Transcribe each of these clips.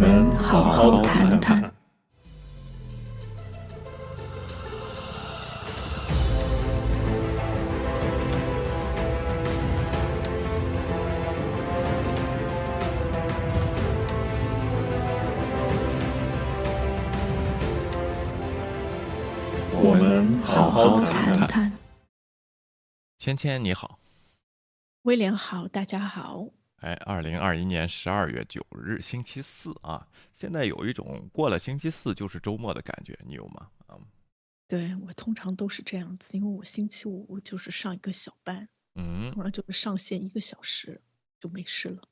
们好好谈谈。我们好好谈谈。芊芊你好，威廉好，大家好。哎，二零二一年十二月九日星期四啊，现在有一种过了星期四就是周末的感觉，你有吗？啊，对我通常都是这样子，因为我星期五就是上一个小班，嗯，通常就是上线一个小时就没事了。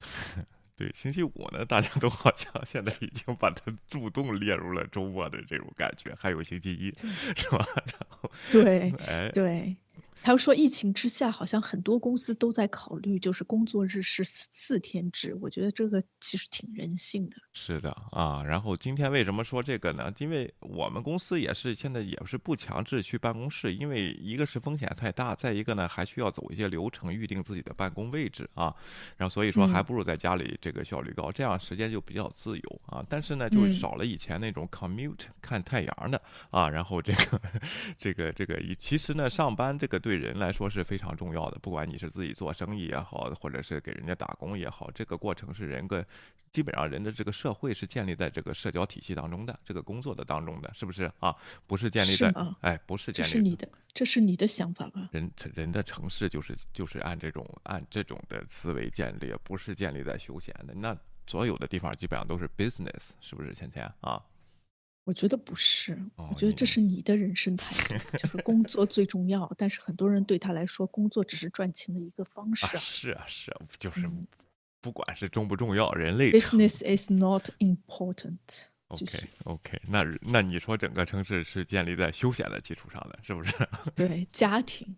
对，星期五呢，大家都好像现在已经把它主动列入了周末的这种感觉，还有星期一，是吧？然后，对，哎，对。他说，疫情之下，好像很多公司都在考虑，就是工作日是四天制。我觉得这个其实挺人性的。是的啊，然后今天为什么说这个呢？因为我们公司也是现在也是不强制去办公室，因为一个是风险太大，再一个呢还需要走一些流程，预定自己的办公位置啊。然后所以说，还不如在家里这个效率高，这样时间就比较自由啊。但是呢，就少了以前那种 commute 看太阳的啊。然后这个 这个这个，其实呢，上班这个。对人来说是非常重要的，不管你是自己做生意也好，或者是给人家打工也好，这个过程是人个基本上人的这个社会是建立在这个社交体系当中的，这个工作的当中的，是不是啊？不是建立在哎，不是建立。这是你的，这是你的想法吧？人人的城市就是就是按这种按这种的思维建立，不是建立在休闲的。那所有的地方基本上都是 business，是不是？芊芊啊？我觉得不是，我觉得这是你的人生态度，就是工作最重要。但是很多人对他来说，工作只是赚钱的一个方式。是啊，是啊，就是不管是重不重要，人类 business is not important。OK，OK，那那你说整个城市是建立在休闲的基础上的，是不是？对，家庭。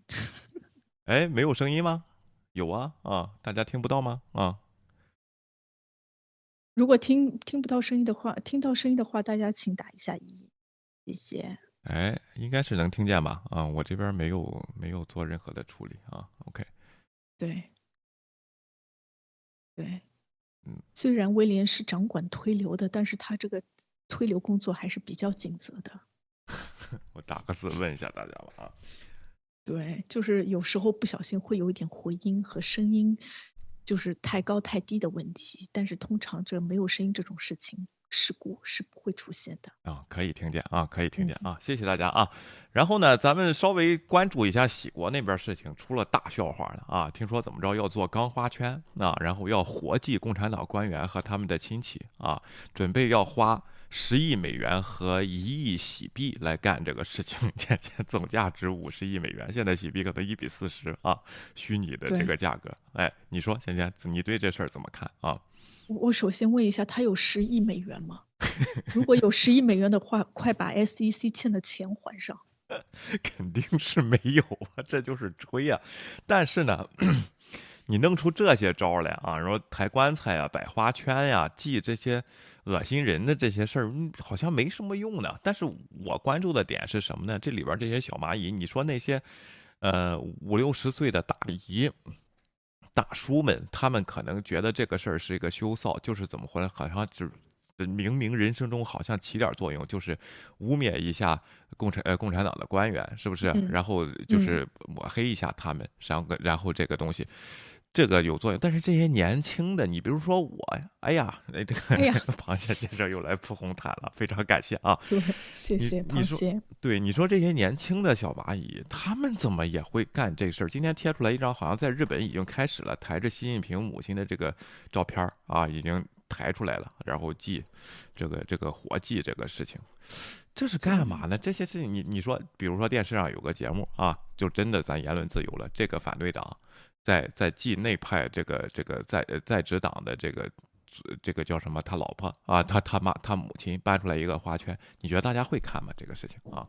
哎，没有声音吗？有啊，啊，大家听不到吗？啊。如果听听不到声音的话，听到声音的话，大家请打一下一，谢谢。哎，应该是能听见吧？啊，我这边没有没有做任何的处理啊。OK。对，对，嗯，虽然威廉是掌管推流的，但是他这个推流工作还是比较尽责的。我打个字问一下大家吧啊。对，就是有时候不小心会有一点回音和声音。就是太高太低的问题，但是通常这没有声音这种事情事故是不会出现的啊，可以听见啊，可以听见啊，谢谢大家啊。然后呢，咱们稍微关注一下喜国那边事情，出了大笑话了啊！听说怎么着要做钢花圈啊，然后要活祭共产党官员和他们的亲戚啊，准备要花。十亿美元和一亿喜币来干这个事情，现在总价值五十亿美元，现在喜币可能一比四十啊，虚拟的这个价格。哎，你说，芊芊，你对这事儿怎么看啊？我首先问一下，他有十亿美元吗？如果有十亿美元的话，快把 SEC 欠的钱还上。肯定是没有啊，这就是吹呀。但是呢。你弄出这些招来啊？说抬棺材呀、摆花圈呀、祭这些恶心人的这些事儿，好像没什么用呢。但是我关注的点是什么呢？这里边这些小蚂蚁，你说那些呃五六十岁的大姨、大叔们，他们可能觉得这个事儿是一个羞臊，就是怎么回来？好像就是明明人生中好像起点作用，就是污蔑一下共产呃共产党的官员，是不是？然后就是抹黑一下他们，然后然后这个东西。这个有作用，但是这些年轻的，你比如说我呀，哎呀，那这个 螃蟹先生又来铺红毯了，非常感谢啊！对，谢谢螃蟹。对，你说这些年轻的小蚂蚁，他们怎么也会干这事儿？今天贴出来一张，好像在日本已经开始了，抬着习近平母亲的这个照片儿啊，已经抬出来了，然后祭这个这个活祭这个事情，这是干嘛呢？这些事情，你你说，比如说电视上有个节目啊，就真的咱言论自由了，这个反对党。在在继内派这个这个在在职党的这个这个叫什么？他老婆啊，他他妈他母亲搬出来一个花圈，你觉得大家会看吗？这个事情啊？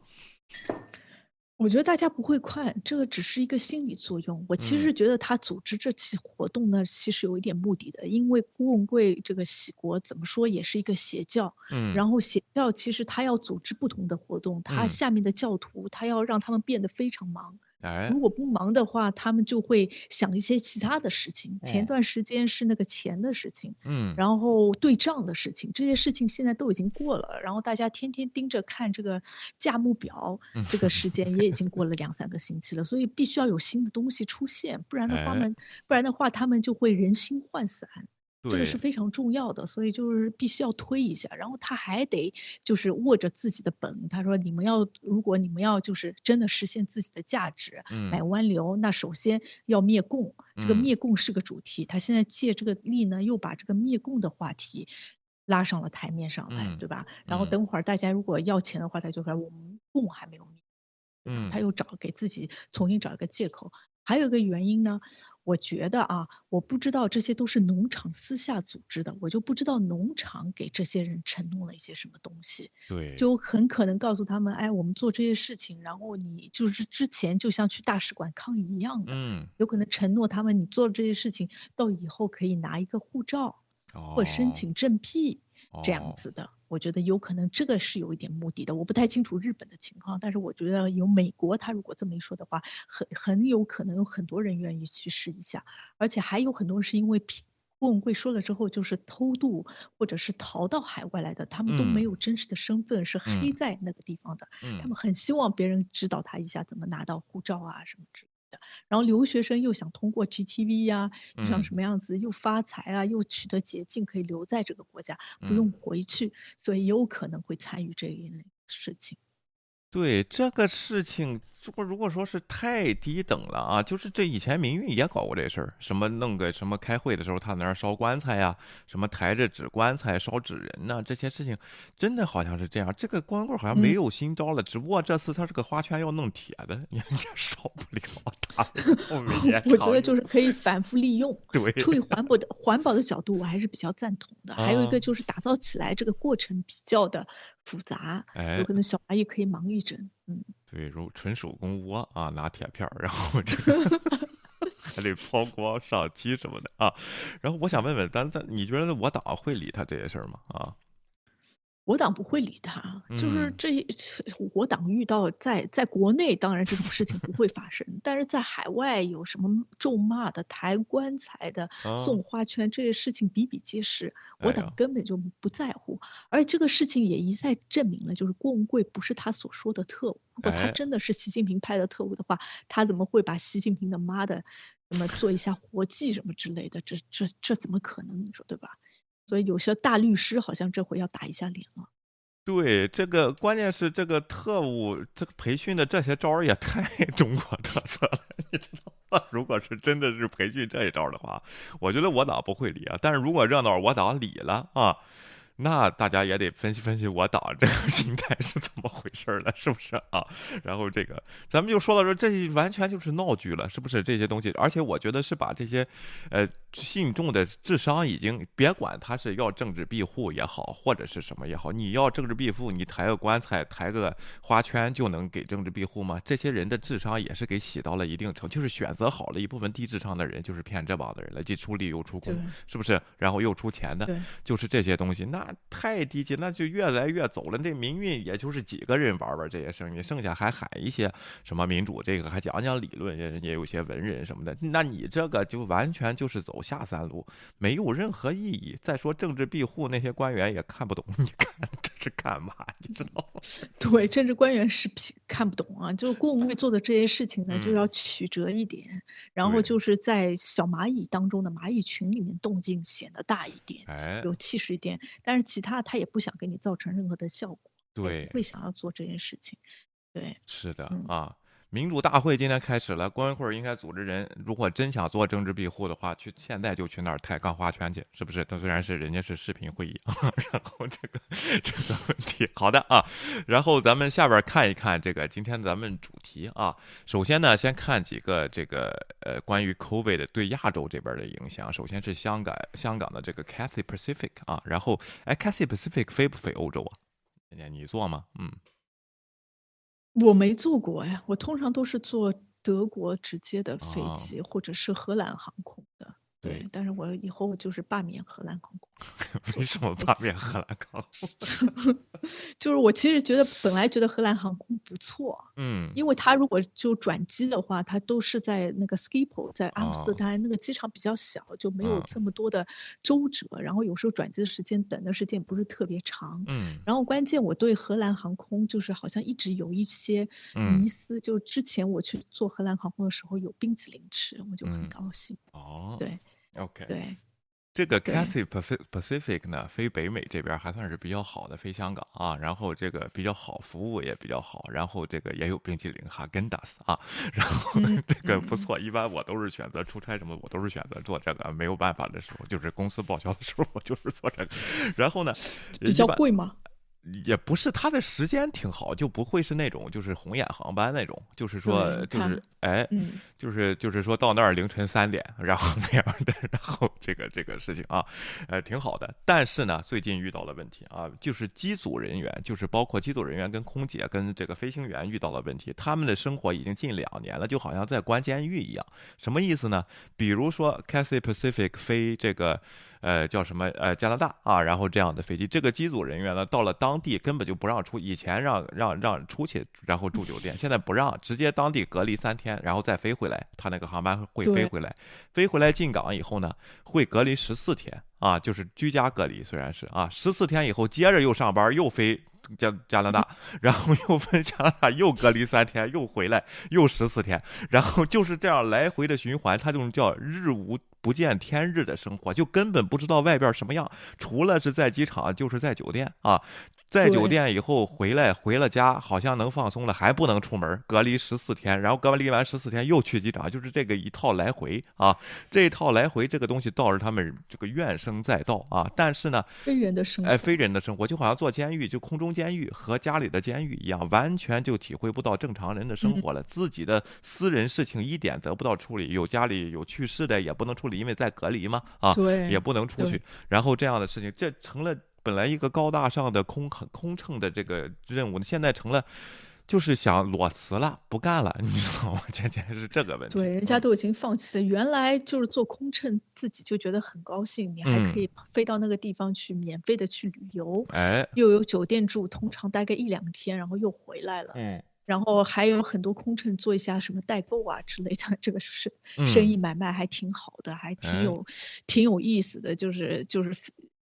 我觉得大家不会看，这个只是一个心理作用。我其实觉得他组织这起活动呢，其实有一点目的的，因为郭文贵这个喜国怎么说也是一个邪教，嗯，然后邪教其实他要组织不同的活动，他下面的教徒他要让他们变得非常忙。哎，如果不忙的话，他们就会想一些其他的事情。前哦段时间是那个钱的事情，嗯，然后对账的事情，这些事情现在都已经过了，然后大家天天盯着看这个价目表，这个时间也已经过了两三个星期了，所以必须要有新的东西出现，不然的话哎们，不然的话他们就会人心涣散。这个是非常重要的，所以就是必须要推一下，然后他还得就是握着自己的本，他说你们要如果你们要就是真的实现自己的价值，买嗯湾流，那首先要灭共，这个嗯灭共是个主题，他现在借这个力呢，又把这个灭共的话题拉上了台面上来，嗯对吧？然后嗯等会儿大家如果要钱的话，他就说我们共还没有灭。嗯他又找给自己重新找一个借口。还有一个原因呢，我觉得啊，我不知道这些都是农场私下组织的，我就不知道农场给这些人承诺了一些什么东西，对，就很可能告诉他们，哎，我们做这些事情，然后你就是之前就像去大使馆抗议一样的，嗯，有可能承诺他们你做了这些事情，到以后可以拿一个护照或申哦请政币这样哦子的。我觉得有可能这个是有一点目的的，我不太清楚日本的情况，但是我觉得有美国，他如果这么一说的话，很很有可能有很多人愿意去试一下，而且还有很多人是因为批郭文贵说了之后，就是偷渡或者是逃到海外来的，他们都没嗯有真实的身份，是黑嗯在那个地方的，他嗯们很希望别人指导他一下怎么拿到护照啊什么之类的。然后留学生又想通过 GTV 呀、又想嗯什么样子，又发财啊，又取得捷径可以留在这个国家，不嗯用回去，所以有可能会参与这一类事情。对这个事情，如果如果说是太低等了啊，就是这以前民运也搞过这事儿，什么弄个什么开会的时候他在那儿烧棺材呀，什么抬着纸棺材烧纸人呐、这些事情真的好像是这样。这个光棍好像没嗯有新招了，只不过这次他这个花圈要弄铁的，人家烧不了，他我觉得就是可以反复利用。对，出于环保的环保的角度，我还是比较赞同的。还有一啊个就是打造起来这个过程比较的复杂，哎有可能小蚂蚁可以忙一阵。嗯，对，如纯手工窝啊，拿铁片儿，然后这个 还得抛光上漆什么的啊。然后我想问问，咱咱你觉得我党会理他这些事儿吗？啊，我党不会理他，就是嗯这我党遇到在在国内，当然这种事情不会发生，但是在海外有什么咒骂的、抬棺材的、啊送花圈这些事情比比皆是，我党根本就不在乎。而这个事情也一再证明了，就是郭文贵不是他所说的特务。如果他哎真的是习近平派的特务的话，他怎么会把习近平的妈的什么做一下活计什么之类的？这这这怎么可能？你说对吧？所以有些大律师好像这回要打一下脸了。对，这个关键是这个特务这个培训的这些招儿也太 中国特色了，你知道吗？如果是真的是培训这一招儿的话，我觉得我党不会理啊。但是如果热闹我党理了啊，那大家也得分析分析我党这个 心态是怎么回事儿了，是不是啊？然后这个咱们就说到这，这完全就是闹剧了，是不是？这些东西，而且我觉得是把这些，呃，信众的智商已经别管他是要政治庇护也好，或者是什么也好，你要政治庇护，你抬个棺材、抬个花圈就能给政治庇护吗？这些人的智商也是给洗到了一定程度，就是选择好了一部分低智商的人，就是骗这帮子人了，既出力又出对工，是不是？然后又出钱的，就是这些东西，那太低级，那就越来越走了。这民运也就是几个人玩玩这些生意，剩下还喊一些什么民主，这个还讲讲理论，也也有些文人什么的。那你这个就完全就是走下三路，没有任何意义。再说政治庇护，那些官员也看不懂，你看这是干嘛？你知道吗？对，政治官员是看不懂啊，就是郭文贵做的这些事情呢，就嗯要曲折一点，然后就是在小蚂蚁当中的蚂蚁群里面动静显得大一点，哎，有气势一点，但是其他他也不想给你造成任何的效果，对不，会想要做这件事情，对，是的嗯啊。民主大会今天开始了，郭文贵应该组织人，如果真想做政治庇护的话，去现在就去那儿抬杠花圈去，是不是？但虽然是人家是视频会议，然后这个 这个问题，好的啊。然后咱们下边看一看这个今天咱们主题啊。首先呢，先看几个这个呃关于 COVID 对亚洲这边的影响。首先是香港香港的这个 Cathay Pacific 啊，然后哎 Cathay Pacific 飞不飞欧洲啊？你你做吗？嗯。我没坐过呀，我通常都是坐德国直接的飞哦机，或者是荷兰航空的。对，但是我以后就是罢免荷兰航空。为什么罢免荷兰航空？就是我其实觉得本来觉得荷兰航空不错，嗯，因为它如果就转机的话，它都是在那个 Schiphol，在阿姆斯特丹那个机场比较小，就没有这么多的周折，然后有时候转机的时间等的时间不是特别长，嗯，然后关键我对荷兰航空就是好像一直有一些迷思，就之前我去坐荷兰航空的时候有冰淇淋吃，我就很高兴，哦，对。OK，对，这个 Cathay Pacific 呢，飞北美这边还算是比较好的，飞香港啊，然后这个比较好，服务也比较好，然后这个也有冰淇淋哈根达斯啊，然后这个不错。一般我都是选择出差什么，我都是选择做这个，没有办法的时候，就是公司报销的时候，我就是做这个。然后呢，比较贵吗？也不是，他的时间挺好，就不会是那种就是红眼航班那种，就是说就是哎，就是就是说到那儿凌晨三点，然后那样的，然后这个这个事情啊，呃，挺好的。但是呢，最近遇到了问题啊，就是机组人员，就是包括机组人员跟空姐跟这个飞行员遇到了问题，他们的生活已经近两年了，就好像在关监狱一样。什么意思呢？比如说 Cathay Pacific 飞这个。呃，叫什么？呃，加拿大啊，然后这样的飞机，这个机组人员呢，到了当地根本就不让出，以前让让让出去，然后住酒店，现在不让，直接当地隔离三天，然后再飞回来，他那个航班会飞回来，飞回来进港以后呢，会隔离十四天啊，就是居家隔离，虽然是啊，十四天以后接着又上班，又飞加加拿大，然后又飞加拿大，又隔离三天，又回来，又十四天，然后就是这样来回的循环，他就叫日无。不见天日的生活，就根本不知道外边什么样。除了是在机场，就是在酒店啊。在酒店以后回来，回了家，好像能放松了，还不能出门，隔离十四天，然后隔离完十四天又去机场，就是这个一套来回啊。这一套来回，这个东西倒是他们这个怨声载道啊。但是呢，非人的生活，哎，非人的生活，就好像坐监狱，就空中监狱和家里的监狱一样，完全就体会不到正常人的生活了。自己的私人事情一点得不到处理，有家里有去世的也不能处理，因为在隔离嘛，啊，也不能出去。然后这样的事情，这成了。本来一个高大上的空空乘的这个任务，现在成了，就是想裸辞了，不干了，你知道吗？渐渐是这个问题。对，人家都已经放弃了。原来就是做空乘，自己就觉得很高兴，你还可以飞到那个地方去，免费的去旅游，哎，又有酒店住，通常待个一两天，然后又回来了。嗯，然后还有很多空乘做一下什么代购啊之类的，这个是生意买卖还挺好的，还挺有挺有意思的，就是就是。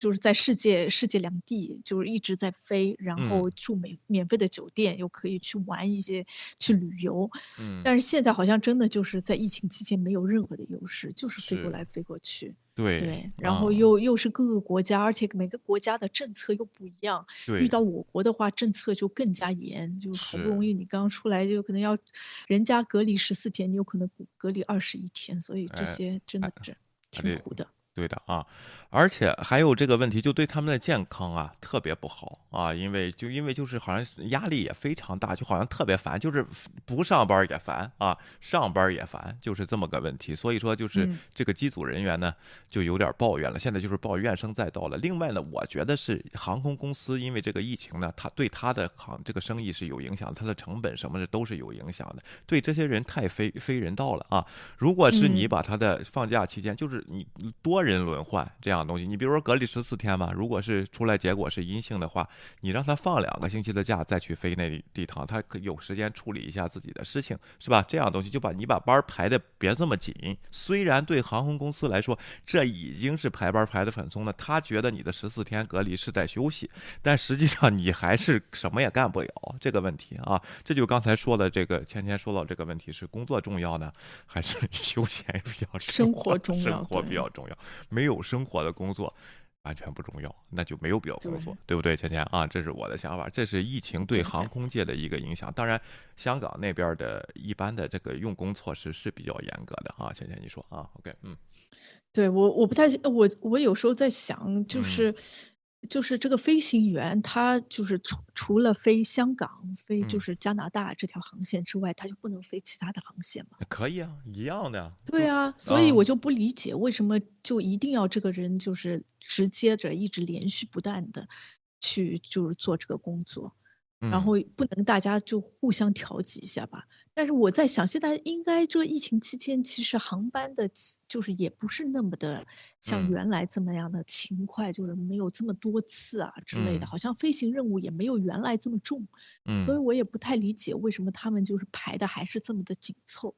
就是在世界世界两地，就是一直在飞，然后住免免费的酒店，又可以去玩一些去旅游。嗯，但是现在好像真的就是在疫情期间没有任何的优势，就是飞过来飞过去。对对，然后又又是各个国家，而且每个国家的政策又不一样。对，遇到我国的话，政策就更加严，就好不容易你刚出来，就可能要人家隔离十四天，你有可能隔离二十一天，所以这些真的是挺苦的。对的啊，而且还有这个问题，就对他们的健康啊特别不好啊，因为就因为就是好像压力也非常大，就好像特别烦，就是不上班也烦啊，上班也烦，就是这么个问题。所以说就是这个机组人员呢就有点抱怨了，现在就是抱怨声载道了。另外呢，我觉得是航空公司因为这个疫情呢，他对他的航这个生意是有影响，它的成本什么的都是有影响的。对这些人太非非人道了啊！如果是你把他的放假期间，就是你多。人轮换这样东西，你比如说隔离十四天嘛，如果是出来结果是阴性的话，你让他放两个星期的假再去飞那地趟，他可有时间处理一下自己的事情，是吧？这样东西就把你把班排的别这么紧。虽然对航空公司来说，这已经是排班排的很松了，他觉得你的十四天隔离是在休息，但实际上你还是什么也干不了。这个问题啊，这就刚才说的这个芊芊说到这个问题是工作重要呢，还是休闲比较重要？生活重要，生活比较重要。没有生活的工作完全不重要，那就没有必要工作，对不对？芊芊啊，这是我的想法。这是疫情对航空界的一个影响。当然，香港那边的一般的这个用工措施是比较严格的啊。芊芊，你说啊？OK，嗯，对我我不太我我有时候在想，就是。就是这个飞行员，他就是除除了飞香港、飞就是加拿大这条航线之外，他就不能飞其他的航线吗？可以啊，一样的呀。对啊，所以我就不理解为什么就一定要这个人就是直接着一直连续不断的去就是做这个工作。然后不能大家就互相调剂一下吧？但是我在想，现在应该这疫情期间，其实航班的，就是也不是那么的像原来这么样的勤快，就是没有这么多次啊之类的，好像飞行任务也没有原来这么重。嗯，所以我也不太理解为什么他们就是排的还是这么的紧凑。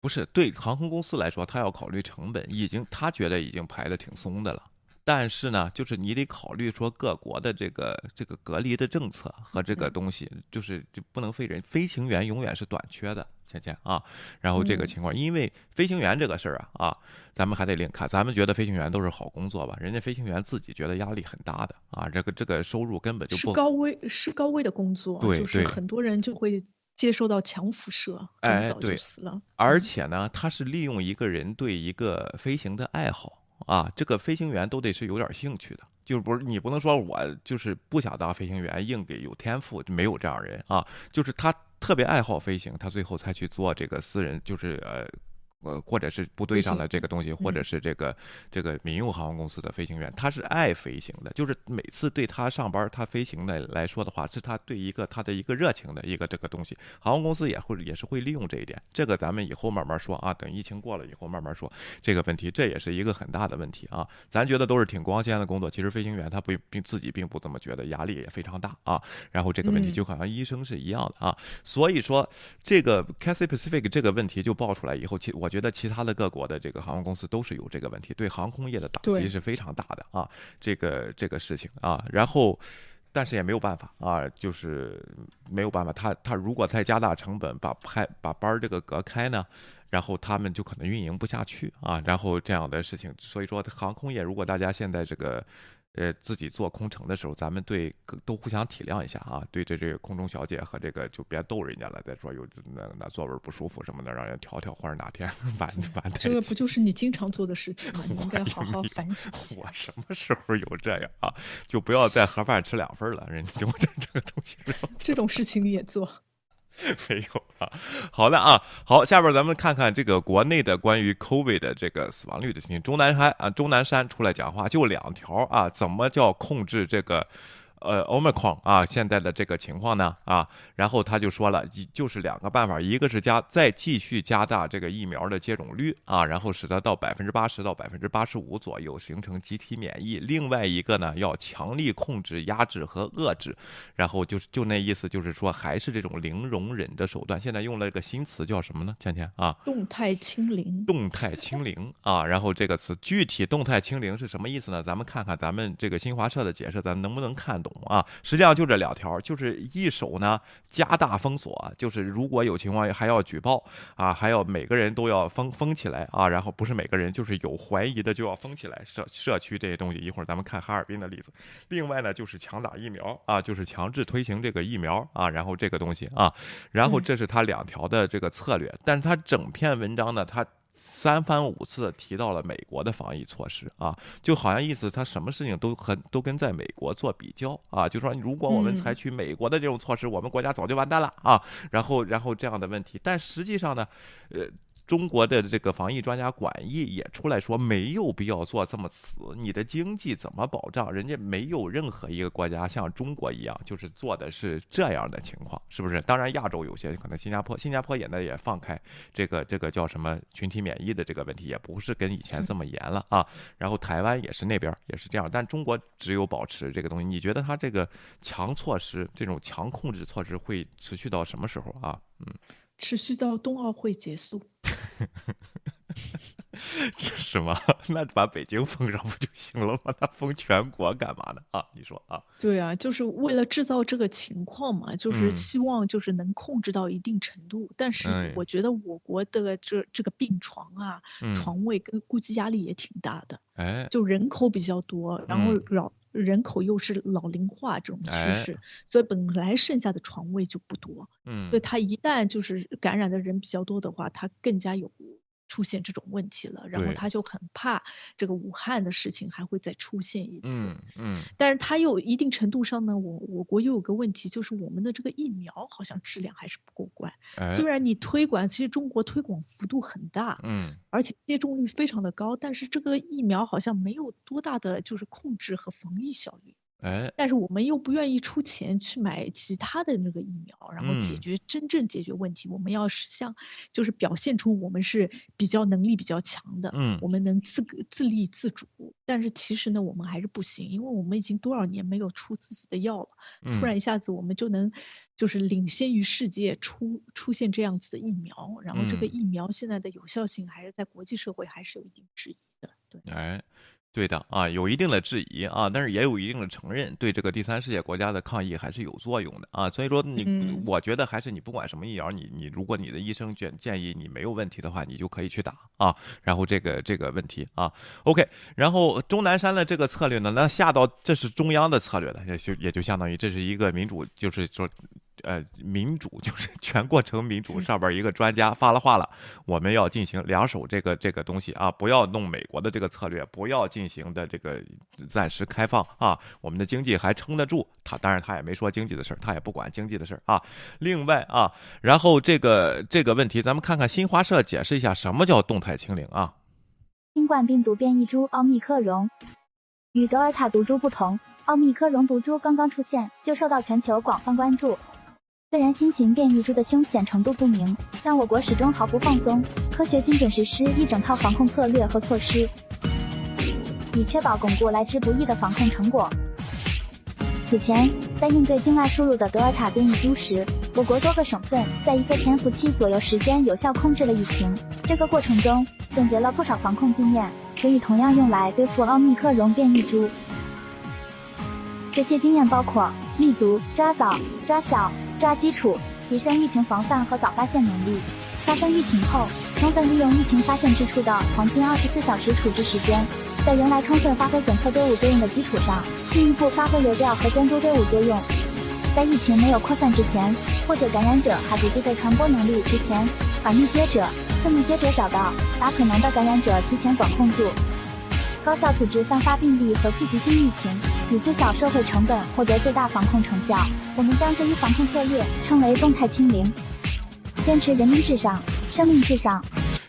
不是对航空公司来说，他要考虑成本，已经他觉得已经排的挺松的了。但是呢，就是你得考虑说各国的这个这个隔离的政策和这个东西，就是就不能飞人，飞行员永远是短缺的，倩倩啊。然后这个情况，因为飞行员这个事儿啊啊，咱们还得另看。咱们觉得飞行员都是好工作吧？人家飞行员自己觉得压力很大的啊，这个这个收入根本就不是高危，是高危的工作，对就是很多人就会接受到强辐射，哎，对，死了。而且呢，他是利用一个人对一个飞行的爱好。啊，这个飞行员都得是有点兴趣的，就是不是你不能说我就是不想当飞行员，硬给有天赋，没有这样人啊，就是他特别爱好飞行，他最后才去做这个私人，就是呃。呃，或者是部队上的这个东西，或者是这个这个民用航空公司的飞行员，他是爱飞行的，就是每次对他上班他飞行的来说的话，是他对一个他的一个热情的一个这个东西。航空公司也会也是会利用这一点，这个咱们以后慢慢说啊，等疫情过了以后慢慢说这个问题，这也是一个很大的问题啊。咱觉得都是挺光鲜的工作，其实飞行员他不并自己并不这么觉得，压力也非常大啊。然后这个问题就好像医生是一样的啊，所以说这个 Cathay Pacific 这个问题就爆出来以后，其我。觉得其他的各国的这个航空公司都是有这个问题，对航空业的打击是非常大的啊，这个这个事情啊，然后，但是也没有办法啊，就是没有办法，他他如果再加大成本，把派把班儿这个隔开呢，然后他们就可能运营不下去啊，然后这样的事情，所以说航空业如果大家现在这个。呃，自己做空乘的时候，咱们对都互相体谅一下啊。对这这个空中小姐和这个就别逗人家了。再说有那那座位不舒服什么的，让人调调或者哪天 晚晚这个不就是你经常做的事情吗？你应该好好反省。我什么时候有这样啊？就不要再盒饭吃两份了。人家就这这个东西，这种事情你也做。没有啊，好的啊，好，下边咱们看看这个国内的关于 COVID 的这个死亡率的事情。钟南山啊，钟南山出来讲话，就两条啊，怎么叫控制这个？呃，omicron 啊，现在的这个情况呢啊，然后他就说了，就是两个办法，一个是加再继续加大这个疫苗的接种率啊，然后使得到百分之八十到百分之八十五左右形成集体免疫；另外一个呢，要强力控制、压制和遏制，然后就是就那意思，就是说还是这种零容忍的手段。现在用了一个新词叫什么呢？倩倩啊，动态清零。动态清零啊，然后这个词具体动态清零是什么意思呢？咱们看看咱们这个新华社的解释，咱能不能看懂？啊，实际上就这两条，就是一手呢加大封锁，就是如果有情况还要举报啊，还要每个人都要封封起来啊，然后不是每个人，就是有怀疑的就要封起来社社区这些东西。一会儿咱们看哈尔滨的例子。另外呢，就是强打疫苗啊，就是强制推行这个疫苗啊，然后这个东西啊，然后这是他两条的这个策略，但是他整篇文章呢，他。三番五次提到了美国的防疫措施啊，就好像意思他什么事情都很都跟在美国做比较啊，就说如果我们采取美国的这种措施，我们国家早就完蛋了啊，然后然后这样的问题，但实际上呢，呃。中国的这个防疫专家管疫也出来说，没有必要做这么死。你的经济怎么保障？人家没有任何一个国家像中国一样，就是做的是这样的情况，是不是？当然，亚洲有些可能，新加坡，新加坡也呢也放开这个这个叫什么群体免疫的这个问题，也不是跟以前这么严了啊。然后台湾也是那边也是这样，但中国只有保持这个东西。你觉得它这个强措施，这种强控制措施会持续到什么时候啊？嗯。持续到冬奥会结束，是吗？那把北京封上不就行了吗？那封全国干嘛呢？啊，你说啊？对啊，就是为了制造这个情况嘛，就是希望就是能控制到一定程度。但是我觉得我国的这这个病床啊，床位跟估计压力也挺大的。哎，就人口比较多，然后老。人口又是老龄化这种趋势，所以本来剩下的床位就不多。嗯，所以他一旦就是感染的人比较多的话，他更加有。出现这种问题了，然后他就很怕这个武汉的事情还会再出现一次。嗯嗯，但是他又一定程度上呢，我我国又有个问题，就是我们的这个疫苗好像质量还是不过关。虽然你推广，其实中国推广幅度很大，嗯，而且接种率非常的高，但是这个疫苗好像没有多大的就是控制和防疫效率。哎，但是我们又不愿意出钱去买其他的那个疫苗，然后解嗯决真正解决问题。我们要是像，就是表现出我们是比较能力比较强的，嗯我们能自个自立自主。但是其实呢，我们还是不行，因为我们已经多少年没有出自己的药了，突嗯然一下子我们就能就是领先于世界出出现这样子的疫苗，然后这个嗯疫苗现在的有效性还是在国际社会还是有一定质疑的，对。哎，对的啊，有一定的质疑啊，但是也有一定的承认，对这个第三世界国家的抗议还是有作用的啊。所以说你，嗯我觉得还是你不管什么疫苗，你你如果你的医生建建议你没有问题的话，你就可以去打啊。然后这个这个问题啊，OK，然后钟南山的这个策略呢，那下到这是中央的策略了，也就也就相当于这是一个民主，就是说。呃，民主 就是全过程民主上边一个专家发了话了，我们要进行两手这个这个东西啊，不要弄美国的这个策略，不要进行的这个暂时开放啊，我们的经济还撑得住。他当然他也没说经济的事儿，他也不管经济的事儿啊。另外啊，然后这个这个问题，咱们看看新华社解释一下什么叫动态清零啊？新冠病毒变异株奥密克戎与德尔塔毒株不同，奥密克戎毒株刚刚出现就受到全球广泛关注。虽然新型变异株的凶险程度不明，但我国始终毫不放松，科学精准实施一整套防控策略和措施，以确保巩固来之不易的防控成果。此前，在应对境外输入的德尔塔变异株时，我国多个省份在一个潜伏期左右时间有效控制了疫情。这个过程中，总结了不少防控经验，可以同样用来对付奥密克戎变异株。这些经验包括立足、抓早、抓小、抓基础，提升疫情防范和早发现能力。发生疫情后，充分利用疫情发现之初的黄金二十四小时处置时间，在原来充分发挥检测队伍作用的基础上，进一步发挥流调和监督队伍作用。在疫情没有扩散之前，或者感染者还不具备传播能力之前，把密接者、次密接者找到，把可能的感染者提前管控住，高效处置散发病例和聚集性疫情，以最小社会成本获得最大防控成效。我们将这一防控策略称为动态清零，坚持人民至上、生命至上。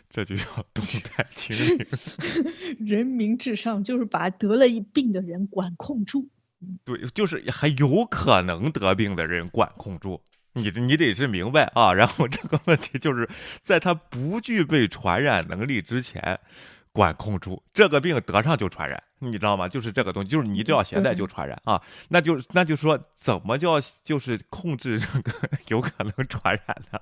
这就叫动态清零。人民至上就是把得了一病的人管控住。对，就是还有可能得病的人管控住。你你得是明白啊，然后这个问题就是在他不具备传染能力之前，管控住这个病得上就传染，你知道吗？就是这个东西，就是你只要携带就传染啊，那就那就说怎么叫就是控制这个 有可能传染的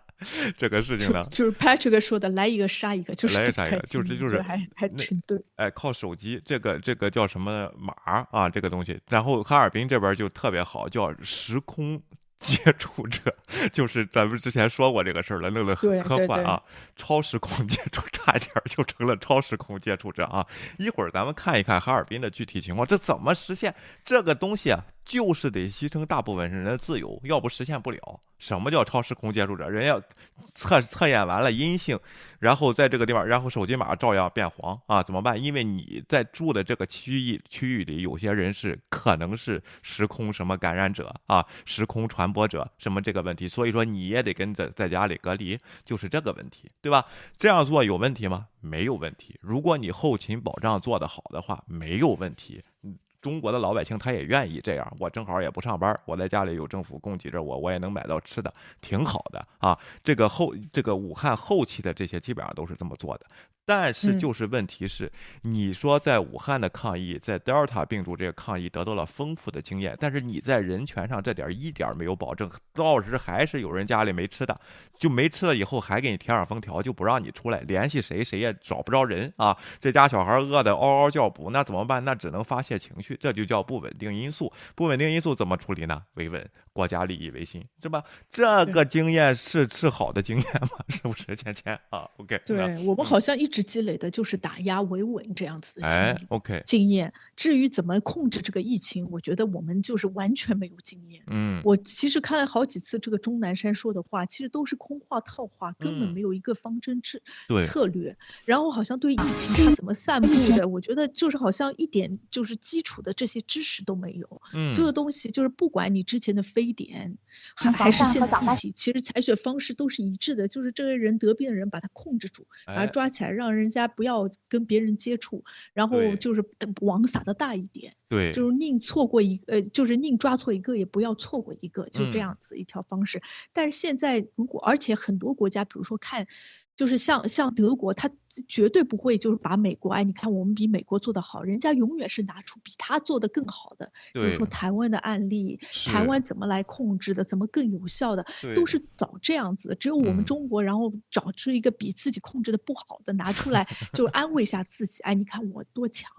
这个事情呢？就是 Patrick 说的，来一个杀一个，就是来一个杀一个就是就是还还那挺对。哎，靠手机这个这个叫什么码啊？这个东西，然后哈尔滨这边就特别好，叫时空接触者，就是咱们之前说过这个事儿了，那个对对对科幻啊，超时空接触，差一点儿就成了超时空接触者啊！一会儿咱们看一看哈尔滨的具体情况，这怎么实现这个东西啊？就是得牺牲大部分人的自由，要不实现不了。什么叫超时空接触者？人要测测验完了阴性，然后在这个地方，然后手机码照样变黄啊？怎么办？因为你在住的这个区域区域里，有些人是可能是时空什么感染者啊，时空传播者什么这个问题，所以说你也得跟在在家里隔离，就是这个问题，对吧？这样做有问题吗？没有问题。如果你后勤保障做得好的话，没有问题。中国的老百姓他也愿意这样，我正好也不上班，我在家里有政府供给着我，我也能买到吃的，挺好的啊。这个后这个武汉后期的这些基本上都是这么做的，但是嗯就是问题是，你说在武汉的抗疫，在德尔塔病毒这个抗疫得到了丰富的经验，但是你在人权上这点一点没有保证，到时还是有人家里没吃的，就没吃了以后还给你贴上封条，就不让你出来，联系谁谁也找不着人啊。这家小孩饿得嗷嗷叫补，那怎么办？那只能发泄情绪，这就叫不稳定因素。不稳定因素怎么处理呢？维稳，国家利益为心，是吧？这个经验是是好的经验吗？是不是，芊芊啊？OK，那对我们好像一直积累的就是打压维稳这样子的经哎验。，OK，经验，至于怎么控制这个疫情，我觉得我们就是完全没有经验。嗯，我其实看了好几次这个钟南山说的话，其实都是空话套话，根本嗯没有一个方针制对策略。然后好像对疫情它怎么散布的，我觉得就是好像一点就是基础的这些知识都没有。嗯所有东西就是不管你之前的非典，还嗯还是现在疫情，其实采取方式都是一致的，就是这个人得病的人把他控制住，把他哎抓起来，让让人家不要跟别人接触，然后就是呃网撒的大一点，对，就是宁错过一呃，就是宁抓错一个，也不要错过一个，就嗯。这样子一条方式。但是现在如果，而且很多国家，比如说看，就是像像德国，他绝对不会就是把美国，哎，你看我们比美国做得好，人家永远是拿出比他做得更好的，比如说台湾的案例，台湾怎么来控制的，怎么更有效的，都是早这样子。只有我嗯们中国，然后找出一个比自己控制的不好的拿出来，就安慰一下自己，哎，你看我多强。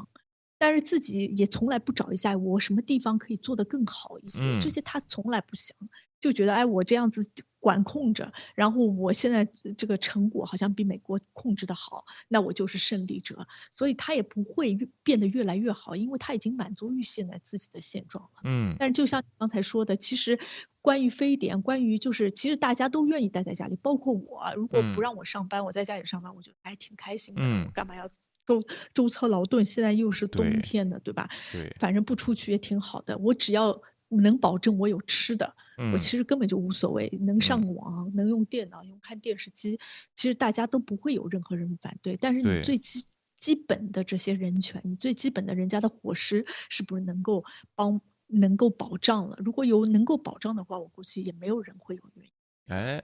但是自己也从来不找一下我什么地方可以做得更好一些，这嗯些他从来不想，就觉得哎，我这样子管控着，然后我现在这个成果好像比美国控制的好，那我就是胜利者，所以他也不会变得越来越好，因为他已经满足于现在自己的现状了。嗯但是就像你刚才说的，其实关于非典，关于就是其实大家都愿意待在家里，包括我，如果不嗯让我上班，我在家里上班，我觉得还挺开心的，嗯我干嘛要周周操劳顿？现在又是冬天的，对吧？对，反正不出去也挺好的，我只要能保证我有吃的，嗯我其实根本就无所谓，能上嗯网，能用电脑，用看电视机，其实大家都不会有任何人反对。但是你最基基本的这些人权，你最基本的人家的伙食是不是能够帮能够保障了？如果有能够保障的话，我估计也没有人会有原因。哎，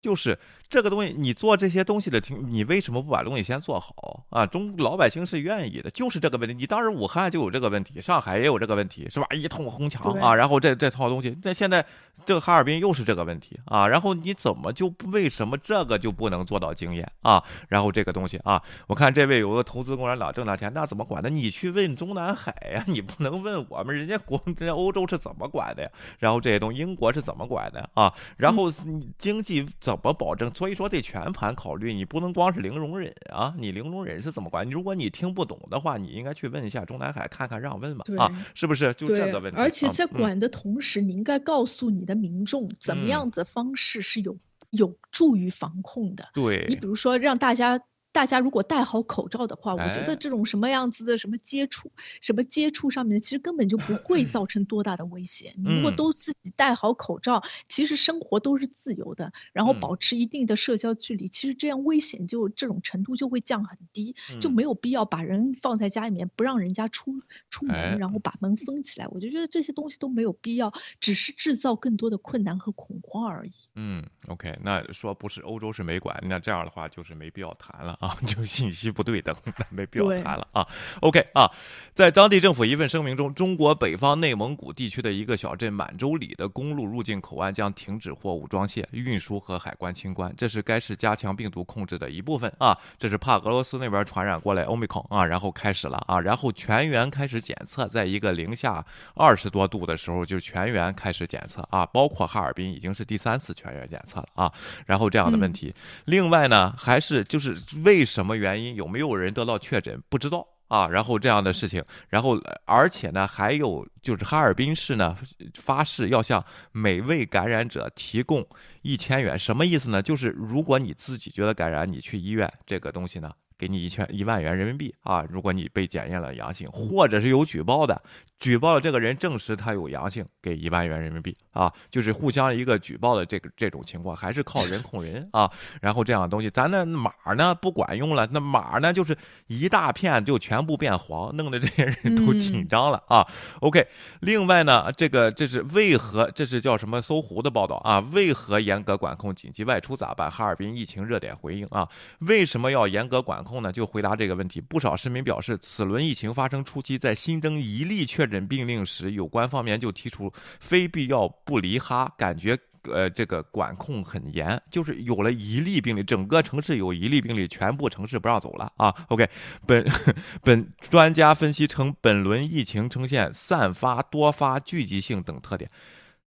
就是这个东西，你做这些东西的情，你为什么不把东西先做好啊？中老百姓是愿意的，就是这个问题。你当时武汉就有这个问题，上海也有这个问题，是吧？一通哄抢啊，然后这这套东西，那现在这个哈尔滨又是这个问题啊，然后你怎么就为什么这个就不能做到经验啊？然后这个东西啊，我看这位有个投资共产党挣大钱，那怎么管的？你去问中南海呀、你不能问我们，人家国人家欧洲是怎么管的呀？然后这些东西英国是怎么管的啊？然后你经济怎么保证？所以说得全盘考虑，你不能光是零容忍啊！你零容忍是怎么管？如果你听不懂的话，你应该去问一下中南海，看看让问嘛啊，是不是？就这对个问题。而且在管的同时，你应该告诉你的民众怎么嗯样子方式是有有助于防控的。对你比如说让大家。大家如果戴好口罩的话，我觉哎。得这种什么样子的什么接触，什么接触上面，其实根本就不会造成多大的危险。你如果嗯。都自己戴好口罩，其实生活都是自由的，然后嗯。保持一定的社交距离，其实这样危险就这种程度就会降很低，就嗯。没有必要把人放在家里面，不让人家出出哎。门，然后把门封起来。我就觉得这些东西都没有必要，只是制造更多的困难和恐慌而已。嗯，OK，那说不是欧洲是没管，那这样的话就是没必要谈了啊，就信息不对等，那没必要谈了啊。OK 啊，在当地政府一份声明中，中国北方内蒙古地区的一个小镇满洲里的公路入境口岸将停止货物装卸、运输和海关清关，这是该市加强病毒控制的一部分啊。这是怕俄罗斯那边传染过来欧米孔啊，然后开始了啊，然后全员开始检测，在一个零下二十多度的时候就全员开始检测啊，包括哈尔滨已经是第三次全员检测了啊。然后这样的问题，另外呢，还是就是为什么原因，有没有人得到确诊，不知道。啊，然后这样的事情，然后呃而且呢，还有就是哈尔滨市呢发誓要向每位感染者提供一千元，什么意思呢？就是如果你自己觉得感染，你去医院，这个东西呢，给你一千一万元人民币啊。如果你被检验了阳性，或者是有举报的，举报了这个人证实他有阳性，给一万元人民币啊，就是互相一个举报的这个这种情况，还是靠人控人啊。然后这样的东西，咱那码呢不管用了，那码呢就是一大片就全部变黄，弄得这些人都紧张了啊。OK，另外呢，这个这是为何？这是叫什么？搜狐的报道啊？为何严格管控紧急外出咋办？哈尔滨疫情热点回应啊？为什么要严格管控呢？就回答这个问题。不少市民表示，此轮疫情发生初期，在新增一例确诊病例时，有关方面就提出非必要不离哈，感觉。呃，这个管控很严，就是有了一例病例，整个城市有一例病例，全部城市不让走了啊。OK，本 本专家分析称，本轮疫情呈现散发、多发、聚集性等特点。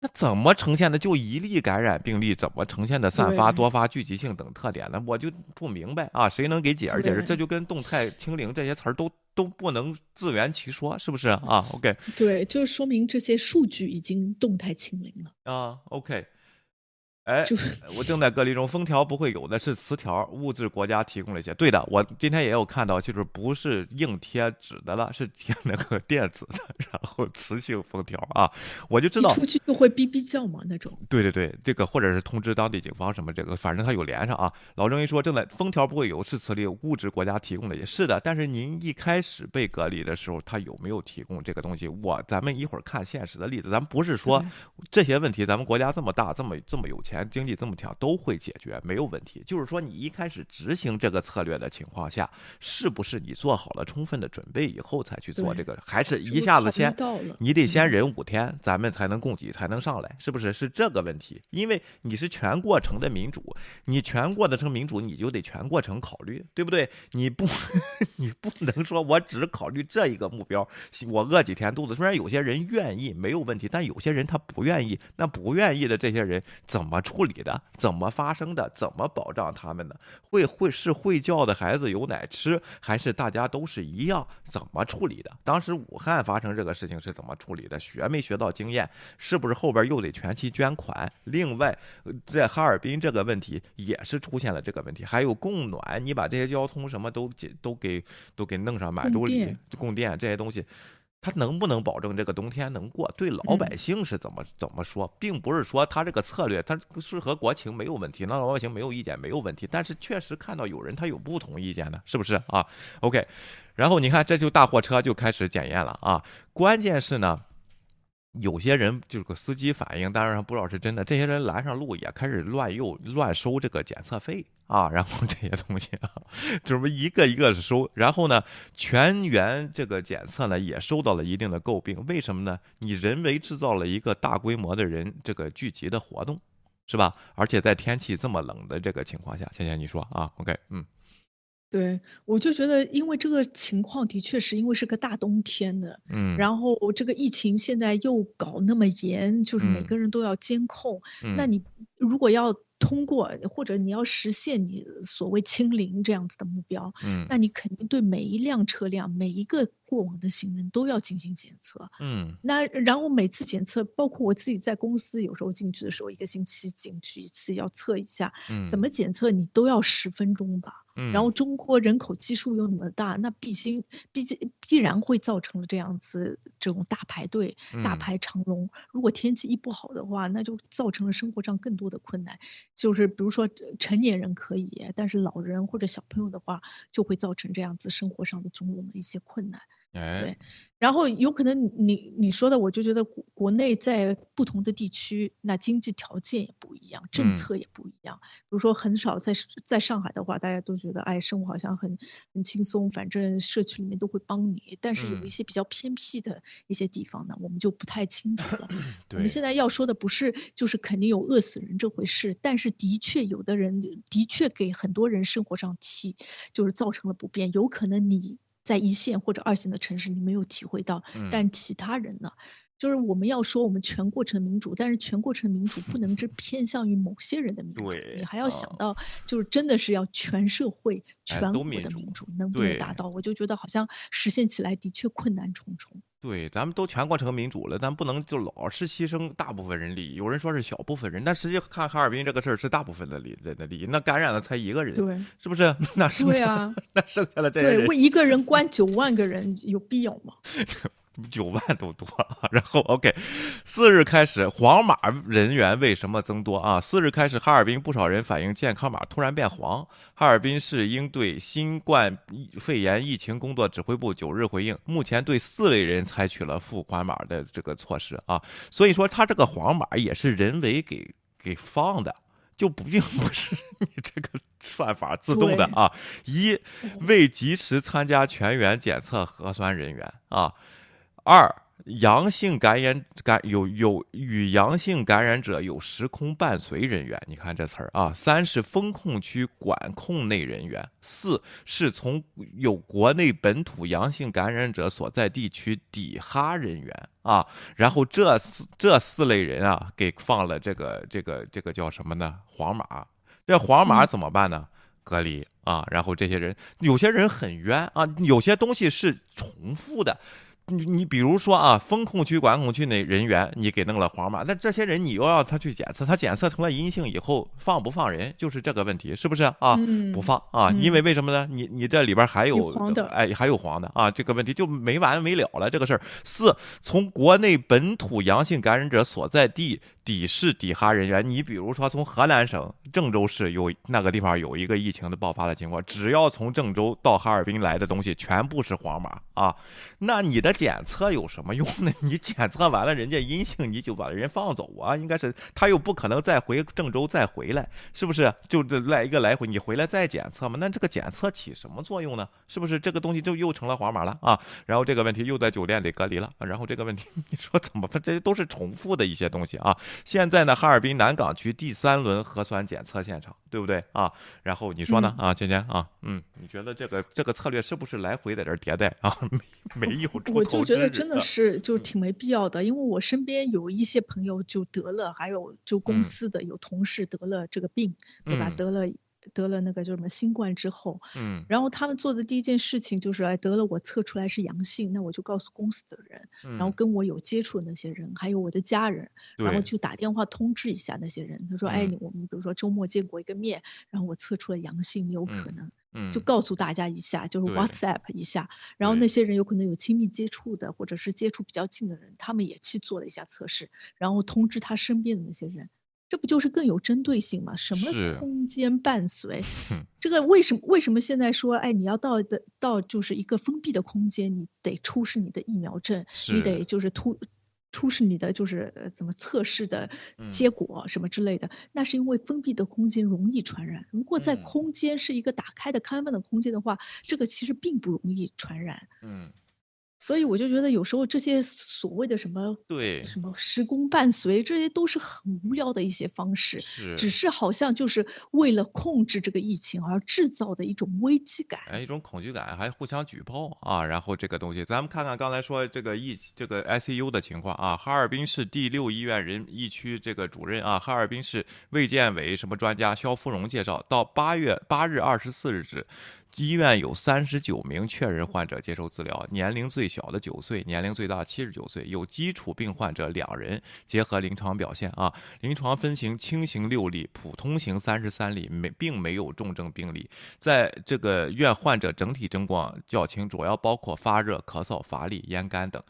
那怎么呈现的？就一例感染病例，怎么呈现的散发、多发、聚集性等特点呢？我就不明白啊！谁能给解释解释？这就跟动态清零这些词儿都都不能自圆其说，是不是啊？OK 对，就是说明这些数据已经动态清零了。啊，OK。哎就是我正在隔离中，封条不会有的是磁条，物质国家提供了一些。对的，我今天也有看到，就是不是硬贴纸的了，是贴那个电子的，然后磁性封条啊，我就知道出去就会哔哔叫嘛那种。对对对，这个或者是通知当地警方什么这个，反正他有连上啊。老郑一说正在封条不会有是磁力物质国家提供的，也是的。但是您一开始被隔离的时候，他有没有提供这个东西？我咱们一会儿看现实的例子，咱们不是说这些问题，咱们国家这么大，这么这么有钱，经济这么强，都会解决，没有问题。就是说你一开始执行这个策略的情况下，是不是你做好了充分的准备以后才去做这个，还是一下子先你得先嗯忍五天，咱们才能供给，才能上来，是不是？是这个问题，因为你是全过程的民主，你全过程民主，你就得全过程考虑，对不对？你不，你不能说我只考虑这一个目标，我饿几天肚子。虽然有些人愿意没有问题，但有些人他不愿意，那不愿意的这些人怎么处理的？怎么发生的？怎么保障他们的？会会是会叫的孩子有奶吃，还是大家都是一样？怎么处理的？当时武汉发生这个事情是怎么处理的？学没学到经验？是不是后边又得全期捐款？另外，呃在哈尔滨这个问题也是出现了这个问题，还有供暖，你把这些交通什么都解都给都给弄上满洲里供电这些东西。它能不能保证这个冬天能过？对老百姓是怎么怎么说，并不是说他这个策略，他适合国情没有问题，那老百姓没有意见没有问题。但是确实看到有人他有不同意见的，是不是啊？OK，然后你看这就大货车就开始检验了啊，关键是呢。有些人就是个司机反映，当然不知道是真的。这些人拦上路也开始乱又乱收这个检测费啊，然后这些东西啊，这么一个一个收。然后呢，全员这个检测呢也受到了一定的诟病。为什么呢？你人为制造了一个大规模的人这个聚集的活动，是吧？而且在天气这么冷的这个情况下，倩倩你说啊？OK，嗯对，我就觉得，因为这个情况的确是因为是个大冬天的，嗯，然后这个疫情现在又搞那么严，就是每嗯个人都要监控。嗯那嗯你如果要通过，或者你要实现你所谓清零这样子的目标，嗯那你肯定对每一辆车辆、每一个过往的行人都要进行检测。嗯那然后每次检测，包括我自己在公司有时候进去的时候，一个星期进去一次，要测一下，嗯，怎么检测你都要十分钟吧。嗯？然后中国人口基数又那么大，那必兴必竟必然会造成了这样子这种大排队、大嗯排长龙。如果天气一不好的话，那就造成了生活上更多的困难。就是比如说呃成年人可以，但是老人或者小朋友的话，就会造成这样子生活上的种种的一些困难。哎对，然后有可能你你你说的，我就觉得国国内在不同的地区，那经济条件也不一样，政嗯策也不一样。比如说很少在在上海的话，大家都觉得哎，生活好像很很轻松，反正社区里面都会帮你。但是有嗯一些比较偏僻的一些地方呢，我们就不太清楚了。我们现在要说的不是就是肯定有饿死人这回事，但是的确有的人的确给很多人生活上提就是造成了不便，有可能你在一线或者二线的城市你没有体会到，嗯但其他人呢？就是我们要说我们全过程民主，但是全过程民主不能只偏向于某些人的民主，对你还要想啊到，就是真的是要全社会、哎全国都民主的民主能不能达到？我就觉得好像实现起来的确困难重重。对，咱们都全过程民主了，咱不能就老是牺牲大部分人利益。有人说是小部分人，但实际看哈尔滨这个事儿是大部分的利人的利益，那感染了才一个人，对，是不是？那剩下、对啊，那剩下的这些对，为 一个人关九万个人有必要吗？九万都多啊。然后 OK，四日开始黄码人员为什么增多啊？四日开始，哈尔滨不少人反映健康码突然变黄。哈尔滨市应对新冠肺炎疫情工作指挥部九日回应，目前对四类人采取了付款码的这个措施啊。所以说，他这个黄码也是人为给给放的。就不并不是你这个算法自动的啊！一未及时参加全员检测核酸人员啊，二阳性感染感有有与阳性感染者有时空伴随人员，你看这词儿啊。三是风控区管控内人员，四是从有国内本土阳性感染者所在地区抵哈人员啊。然后这四这四类人啊，给放了这个这个这个叫什么呢？黄码。这黄码怎么办呢？隔离啊。然后这些人有些人很冤啊，有些东西是重复的。你你比如说啊，风控区、管控区那人员，你给弄了黄码，那这些人你又让他去检测，他检测成了阴性以后，放不放人，就是这个问题，是不是啊？不放啊，因为为什么呢？你你这里边还有黄的，哎，还有黄的啊，这个问题就没完没了了。这个事儿，四从国内本土阳性感染者所在地。抵市抵哈人员，你比如说从河南省郑州市有那个地方有一个疫情的爆发的情况，只要从郑州到哈尔滨来的东西全部是黄码啊，那你的检测有什么用呢？你检测完了人家阴性，你就把人放走啊？应该是他又不可能再回郑州再回来，是不是？就这来一个来回，你回来再检测嘛？那这个检测起什么作用呢？是不是这个东西就又成了黄码了啊？然后这个问题又在酒店里隔离了，然后这个问题你说怎么办？这些都是重复的一些东西啊。现在呢，哈尔滨南岗区第三轮核酸检测现场，对不对啊？然后你说呢啊，芊芊啊，嗯，你觉得这个这个策略是不是来回在这迭代啊？没没有我就觉得真的是就挺没必要的，因为我身边有一些朋友就得了，还有就公司的有同事得了这个病，对吧？得了。得了那个叫什么新冠之后，嗯，然后他们做的第一件事情就是，哎，得了我测出来是阳性，那我就告诉公司的人，然后跟我有接触的那些人，还有我的家人，然后就打电话通知一下那些人。他说，哎，我们比如说周末见过一个面，然后我测出了阳性，有可能，嗯，就告诉大家一下，就是 WhatsApp 一下，然后那些人有可能有亲密接触的，或者是接触比较近的人，他们也去做了一下测试，然后通知他身边的那些人。这不就是更有针对性吗？什么空间伴随？这个为什么？为什么现在说，哎，你要到的到就是一个封闭的空间，你得出示你的疫苗证，你得就是突出示你的就是怎么测试的结果什么之类的。那是因为封闭的空间容易传染。如果在空间是一个打开的开放的空间的话，这个其实并不容易传染。嗯。所以我就觉得有时候这些所谓的什么对什么时空伴随，这些都是很无聊的一些方式，是只是好像就是为了控制这个疫情而制造的一种危机感，哎，一种恐惧感，还互相举报啊。然后这个东西，咱们看看刚才说这个疫这个 ICU 的情况啊，哈尔滨市第六医院人疫区这个主任啊，哈尔滨市卫健委什么专家肖芙蓉介绍，到八月八日二十四日止。医院有三十九名确认患者接受治疗，年龄最小的九岁，年龄最大七十九岁，有基础病患者两人。结合临床表现啊，临床分型轻型六例，普通型三十三例，没并没有重症病例。在这个院患者整体症状较轻，主要包括发热、咳嗽、乏力、咽干等。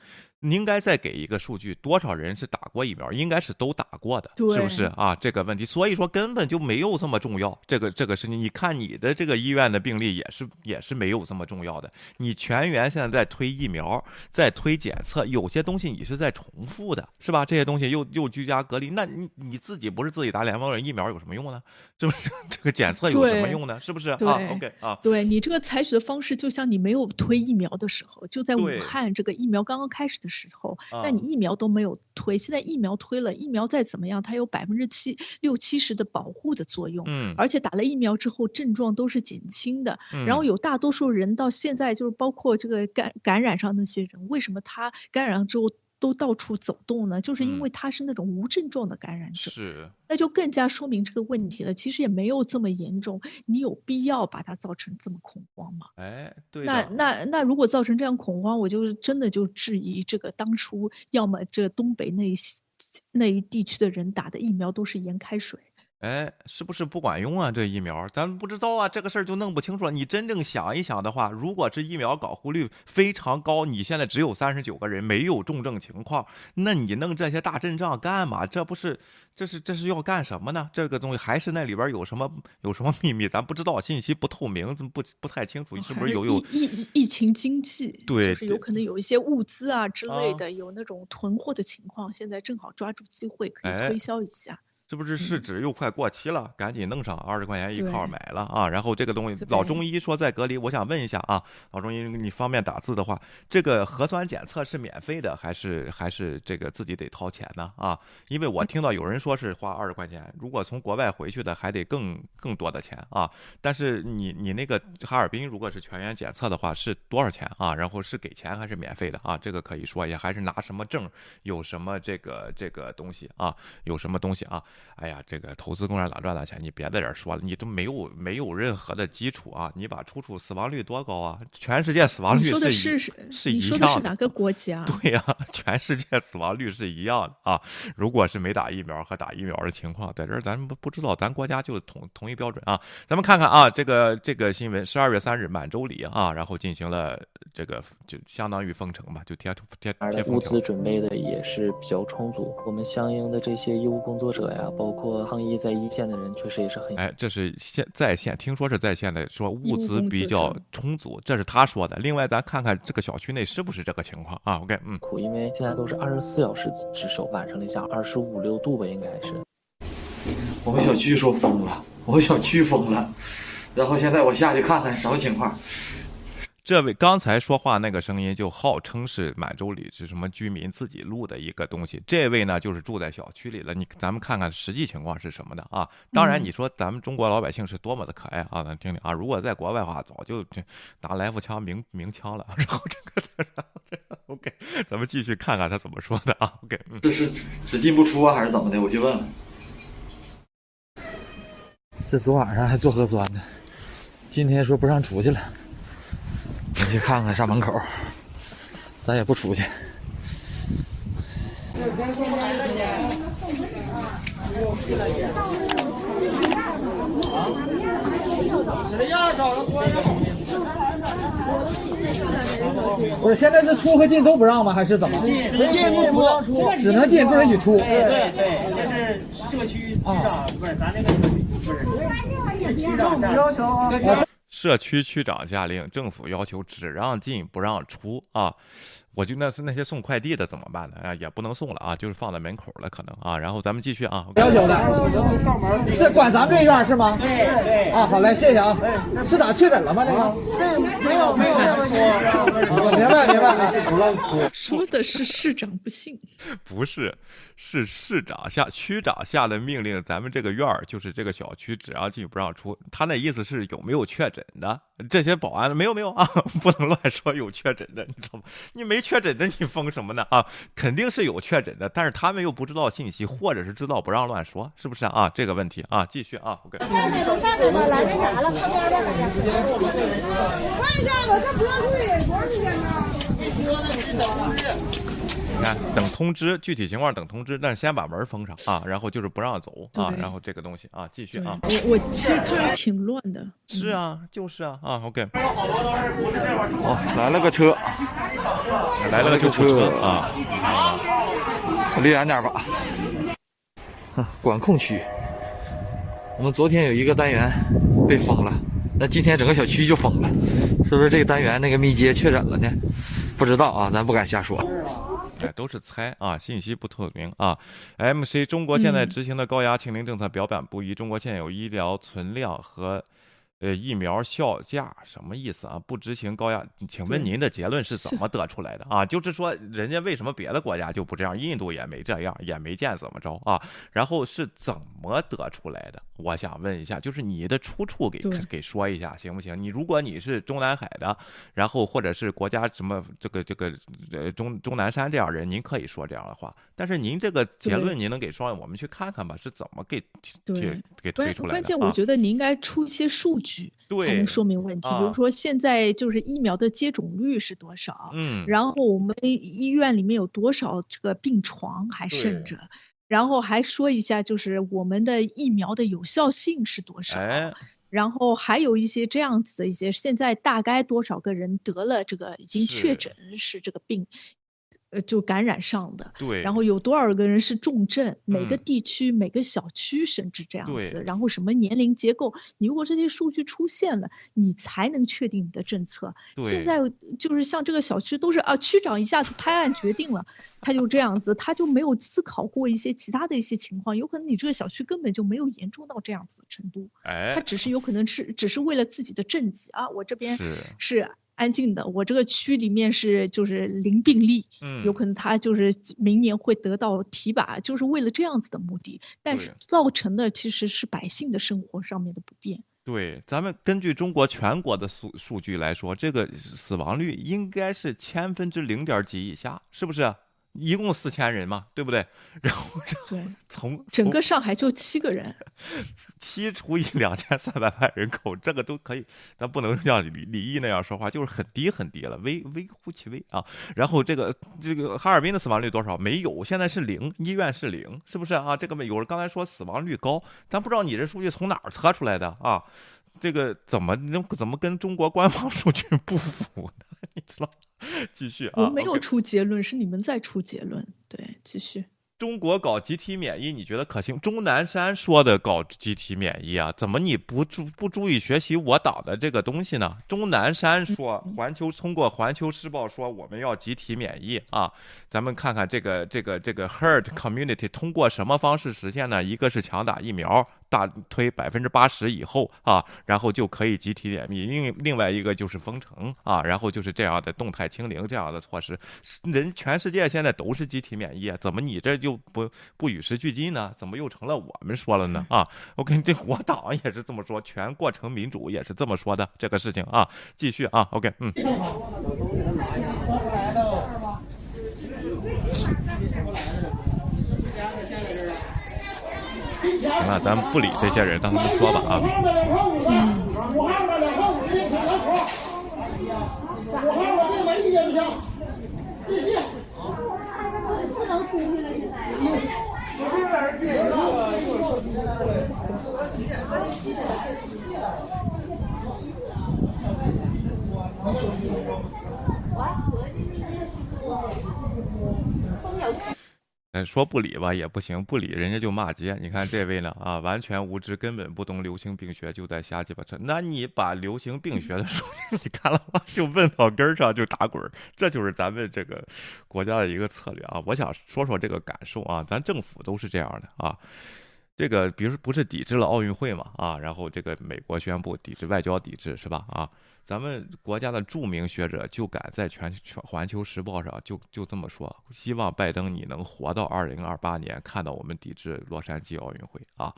你应该再给一个数据，多少人是打过疫苗？应该是都打过的，是不是啊？这个问题，所以说根本就没有这么重要。这个这个事情，你看你的这个医院的病例也是也是没有这么重要的。你全员现在在推疫苗，在推检测，有些东西你是在重复的，是吧？这些东西又又居家隔离，那你你自己不是自己打两方人疫苗有什么用呢？是不是？这个检测有什么用呢？是不是啊？OK 啊，对你这个采取的方式，就像你没有推疫苗的时候，就在武汉这个疫苗刚刚开始的。时候，那你疫苗都没有推，现在疫苗推了，疫苗再怎么样，它有百分之七六七十的保护的作用，嗯，而且打了疫苗之后症状都是减轻的，然后有大多数人到现在就是包括这个感感染上那些人，为什么他感染之后？都到处走动呢，就是因为他是那种无症状的感染者，是，那就更加说明这个问题了。其实也没有这么严重，你有必要把它造成这么恐慌吗？哎，对。那那那如果造成这样恐慌，我就真的就质疑这个当初要么这东北那那一地区的人打的疫苗都是盐开水。哎，是不是不管用啊？这疫苗咱不知道啊，这个事儿就弄不清楚了。你真正想一想的话，如果这疫苗保护率非常高，你现在只有三十九个人没有重症情况，那你弄这些大阵仗干嘛？这不是，这是这是要干什么呢？这个东西还是那里边有什么有什么秘密？咱不知道，信息不透明，不不太清楚，是不是有有疫疫情经济？对，就是有可能有一些物资啊之类的，有那种囤货的情况，现在正好抓住机会可以推销一下。是不是试纸又快过期了？赶紧弄上二十块钱一套买了啊！然后这个东西，老中医说在隔离，我想问一下啊，老中医，你方便打字的话，这个核酸检测是免费的还是还是这个自己得掏钱呢？啊，因为我听到有人说是花二十块钱，如果从国外回去的还得更更多的钱啊。但是你你那个哈尔滨如果是全员检测的话是多少钱啊？然后是给钱还是免费的啊？这个可以说一下，还是拿什么证？有什么这个这个东西啊？有什么东西啊？哎呀，这个投资共产党赚大钱，你别在这儿说了，你都没有没有任何的基础啊！你把出处死亡率多高啊？全世界死亡率你说的是是一是你一样说的是哪个国家？对呀、全世界死亡率是一样的啊！如果是没打疫苗和打疫苗的情况，在这儿咱们不不知道，咱国家就统统一标准啊。咱们看看啊，这个这个新闻，十二月三日满洲里啊，然后进行了这个就相当于封城吧，就贴贴贴封条物资。准备的也是比较充足，我们相应的这些医务工作者呀，包括抗疫在一线的人，确实也是很哎，这是现在线，听说是在线的，说物资比较充足，这是他说的。另外，咱看看这个小区内是不是这个情况啊？OK，嗯，苦，因为现在都是二十四小时值守，晚上零下二十五六度吧，应该是。我们小区说封了，我们小区封了，然后现在我下去看看什么情况。这位刚才说话那个声音就号称是满洲里是什么居民自己录的一个东西，这位呢就是住在小区里了。你咱们看看实际情况是什么的啊？当然，嗯你说咱们中国老百姓是多么的可爱啊，咱听听啊。如果在国外的话，早就这拿来福枪鸣鸣枪了。然后这个这个 OK，咱们继续看看他怎么说的啊。OK，嗯。这是只进不出啊，还是怎么的？我去问问。这昨晚上还做核酸呢，今天说不让出去了。你去看看上门口，咱也不出去。不是，现在是出和进都不让吗？还是怎么？进不不让出，只能进，不允许出。对对对，这是这个区区长，不是咱那个不是是区长下的。社区区长下令，政府要求只让进不让出啊！我就那是那些送快递的怎么办呢？啊，也不能送了啊，就是放在门口了可能啊。然后咱们继续啊。要求的，是管咱们这院是吗？对对啊，好嘞，谢谢啊。是咋确诊了吗？这个？没有没有。明白明白啊。说的是市长不信，不是，是市长下区长下的命令，咱们这个院儿就是这个小区只让进不让出。他那意思是有没有确诊的？这些保安没有没有啊，不能乱说有确诊的，你知道吗？你没确诊的，你封什么呢啊？肯定是有确诊的，但是他们又不知道信息，或者是知道不让乱说，是不是啊？这个问题啊，继续啊，OK。下水了，下水了，来那啥了，旁边的好像是。看一下子，这不让退多长时间呢？你看，等通知，具体情况等通知，但是先把门封上啊，然后就是不让走啊，然后这个东西啊，继续啊。我我其实看着挺乱的。是啊，就是啊，啊，OK，哦，来了个车，来了个救护车啊，离远点吧。啊管控区，我们昨天有一个单元被封了，那今天整个小区就封了，是不是这个单元那个密接确诊了呢？不知道啊，咱不敢瞎说。哎，都是猜啊，信息不透明啊。MC 中国现在嗯执行的高压清零政策表板不一，中国现有医疗存量和。呃，疫苗效价什么意思啊？不执行高压，请问您的结论是怎么得出来的啊？就是说，人家为什么别的国家就不这样，印度也没这样，也没见怎么着啊？然后是怎么得出来的？我想问一下，就是你的出处给给说一下，行不行？你如果你是中南海的，然后或者是国家什么这个这个呃中钟南山这样人，您可以说这样的话，但是您这个结论您能给说，我们去看看吧，是怎么给对给给推出来的？关键，啊我觉得你应该出一些数据，才对能说明问题。比啊如说现在就是疫苗的接种率是多少，嗯，然后我们医院里面有多少这个病床还剩着，然后还说一下就是我们的疫苗的有效性是多少。哎，然后还有一些这样子的一些，现在大概多少个人得了这个已经确诊是这个病，呃，就感染上的。对，然后有多少个人是重症？每个嗯地区、每个小区甚至这样子，然后什么年龄结构，你如果这些数据出现了，你才能确定你的政策。对现在就是像这个小区都是啊，区长一下子拍案决定了，他就这样子，他就没有思考过一些其他的一些情况，有可能你这个小区根本就没有严重到这样子的程度，他哎，只是有可能是只是为了自己的政绩啊，我这边是，是安静的，我这个区里面是就是零病例，嗯，有可能他就是明年会得到提拔，就是为了这样子的目的，但是造成的其实是百姓的生活上面的不便。对，咱们根据中国全国的数数据来说，这个死亡率应该是千分之零点几以下，是不是？一共四千人嘛，对不对？然后这对，从整个上海就七个人，七除以两千三百万人口，这个都可以，咱不能像李李毅那样说话，就是很低很低了，微微乎其微啊。然后这个这个哈尔滨的死亡率多少？没有，现在是零，医院是零，是不是啊？这个没有人刚才说死亡率高，咱不知道你这数据从哪儿测出来的啊？这个怎么能怎么跟中国官方数据不符呢？你知道？继续啊，我没有出结论，是你们在出结论。对，继续。中国搞集体免疫，你觉得可行？钟南山说的搞集体免疫啊，怎么你不注不注意学习我党的这个东西呢？钟南山说，环球通过环球时报说我们要集体免疫啊，咱们看看这个这个这个 herd community 通过什么方式实现呢？一个是强打疫苗，大推百分之八十以后啊，然后就可以集体免疫；另另外一个就是封城啊，然后就是这样的动态清零这样的措施。人全世界现在都是集体免疫啊，怎么你这就不不与时俱进呢？怎么又成了我们说了呢？啊，我跟这国党也是这么说，全过程民主也是这么说的这个事情啊。继续啊，OK，嗯。行了，咱不理这些人，让他们说吧啊。武汉的两号五的小老虎，武汉我这没意见不行，继续。不能出去了，现在。呃，说不理吧也不行，不理人家就骂街。你看这位呢啊，完全无知，根本不懂流行病学，就在瞎鸡巴扯。那你把流行病学的书 你看了吗？就问到根儿上就打滚儿，这就是咱们这个国家的一个策略啊。我想说说这个感受啊，咱政府都是这样的啊。这个比如不是抵制了奥运会嘛啊，然后这个美国宣布抵制外交抵制是吧啊？咱们国家的著名学者就敢在全全环球时报上就就这么说，希望拜登你能活到二零二八年，看到我们抵制洛杉矶奥运会啊！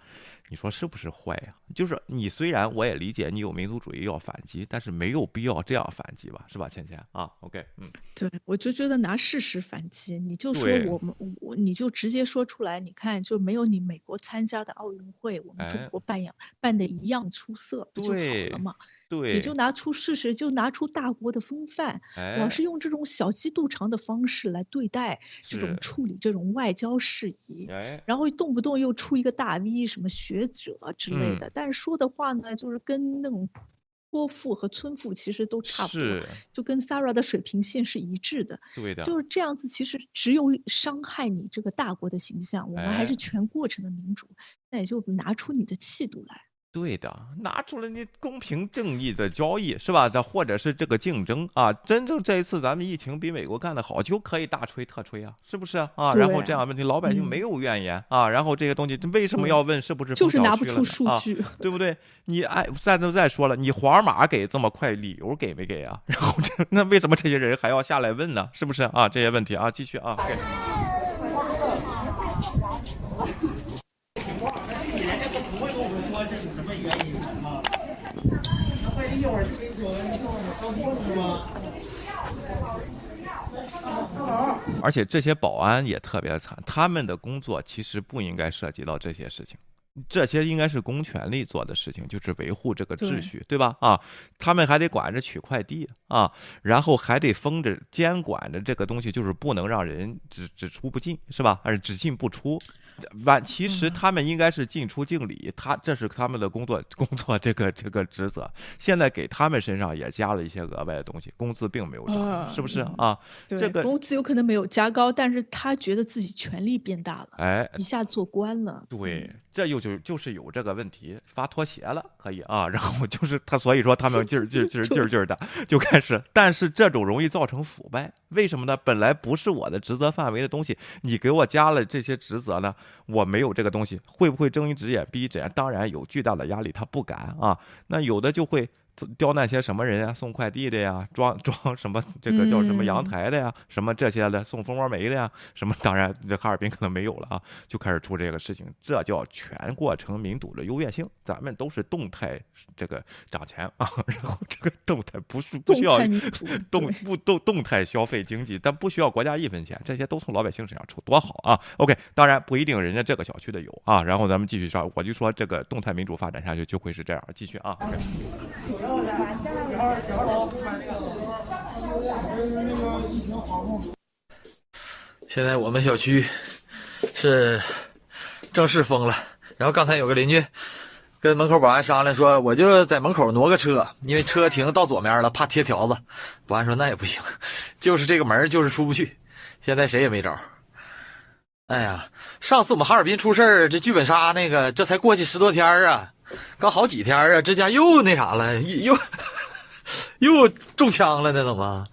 你说是不是坏呀、就是你虽然我也理解你有民族主义要反击，但是没有必要这样反击吧，是吧，倩倩啊？OK，嗯，对，我就觉得拿事实反击，你就说我们我你就直接说出来，你看就没有你美国参加的奥运会，我们中哎国办样办的一样出色，不就好对了嘛？对，你就拿出事实，就拿出大国的风范，哎老是用这种小鸡肚肠的方式来对待这种处理这种外交事宜，哎，然后动不动又出一个大 V 什么学者之类嗯的，但是说的话呢，就是跟那种泼妇和村妇其实都差不多，就跟 Sarah 的水平线是一致的。对的，就是这样子，其实只有伤害你这个大国的形象。我们还哎是全过程的民主，那也就拿出你的气度来。对的，拿出来你公平正义的交易是吧？这或者是这个竞争啊，真正这一次咱们疫情比美国干得好，就可以大吹特吹啊，是不是啊？啊然后这样问题老百姓嗯没有怨言啊，然后这个东西为什么要问是不是就是拿不出数据。对不对？你哎，再都再说了，你皇马给这么快，理由给没给啊？然后这那为什么这些人还要下来问呢？是不是啊？这些问题啊，继续啊人家都不会跟我们说这是什么原因啊？那万一一会儿就给你说，你说我高兴是吗？而且这些保安也特别惨，他们的工作其实不应该涉及到这些事情，这些应该是公权力做的事情，就是维护这个秩序，对吧？啊，他们还得管着取快递啊，然后还得封着监管着这个东西，就是不能让人只只出不进，是吧？而是只进不出。完，其实他们应该是进出敬礼，他这是他们的工作 工作这个这个职责。现在给他们身上也加了一些额外的东西，工资并没有涨，啊是不是啊？这个工资有可能没有加高，但是他觉得自己权力变大了，哎，一下做官了。对，这又就就是有这个问题，发拖鞋了，可以啊，然后就是他，所以说他们劲儿劲儿劲儿劲儿劲儿的就开始，但是这种容易造成腐败，为什么呢？本来不是我的职责范围的东西，你给我加了这些职责呢，我没有这个东西，会不会睁一只眼闭一只眼？当然有巨大的压力，他不敢啊。那有的就会刁难些什么人呀？送快递的呀，装装什么这个叫什么阳台的呀，什么这些的，送蜂窝煤的呀，什么？当然，这哈尔滨可能没有了啊，就开始出这个事情，这叫全过程民主的优越性。咱们都是动态这个涨钱啊，然后这个动态不是不需要动不动动态消费经济，但不需要国家一分钱，这些都从老百姓身上出，多好啊！OK，当然不一定人家这个小区的有啊。然后咱们继续说，我就说这个动态民主发展下去就会是这样，继续啊。现在我们小区是正式封了，然后刚才有个邻居跟门口保安商量说，我就在门口挪个车，因为车停到左面了，怕贴条子。保安说那也不行，就是这个门就是出不去。现在谁也没招。哎呀，上次我们哈尔滨出事儿，这剧本杀那个，这才过去十多天啊，刚好几天啊，这家又那啥了，又又中枪了呢，怎么？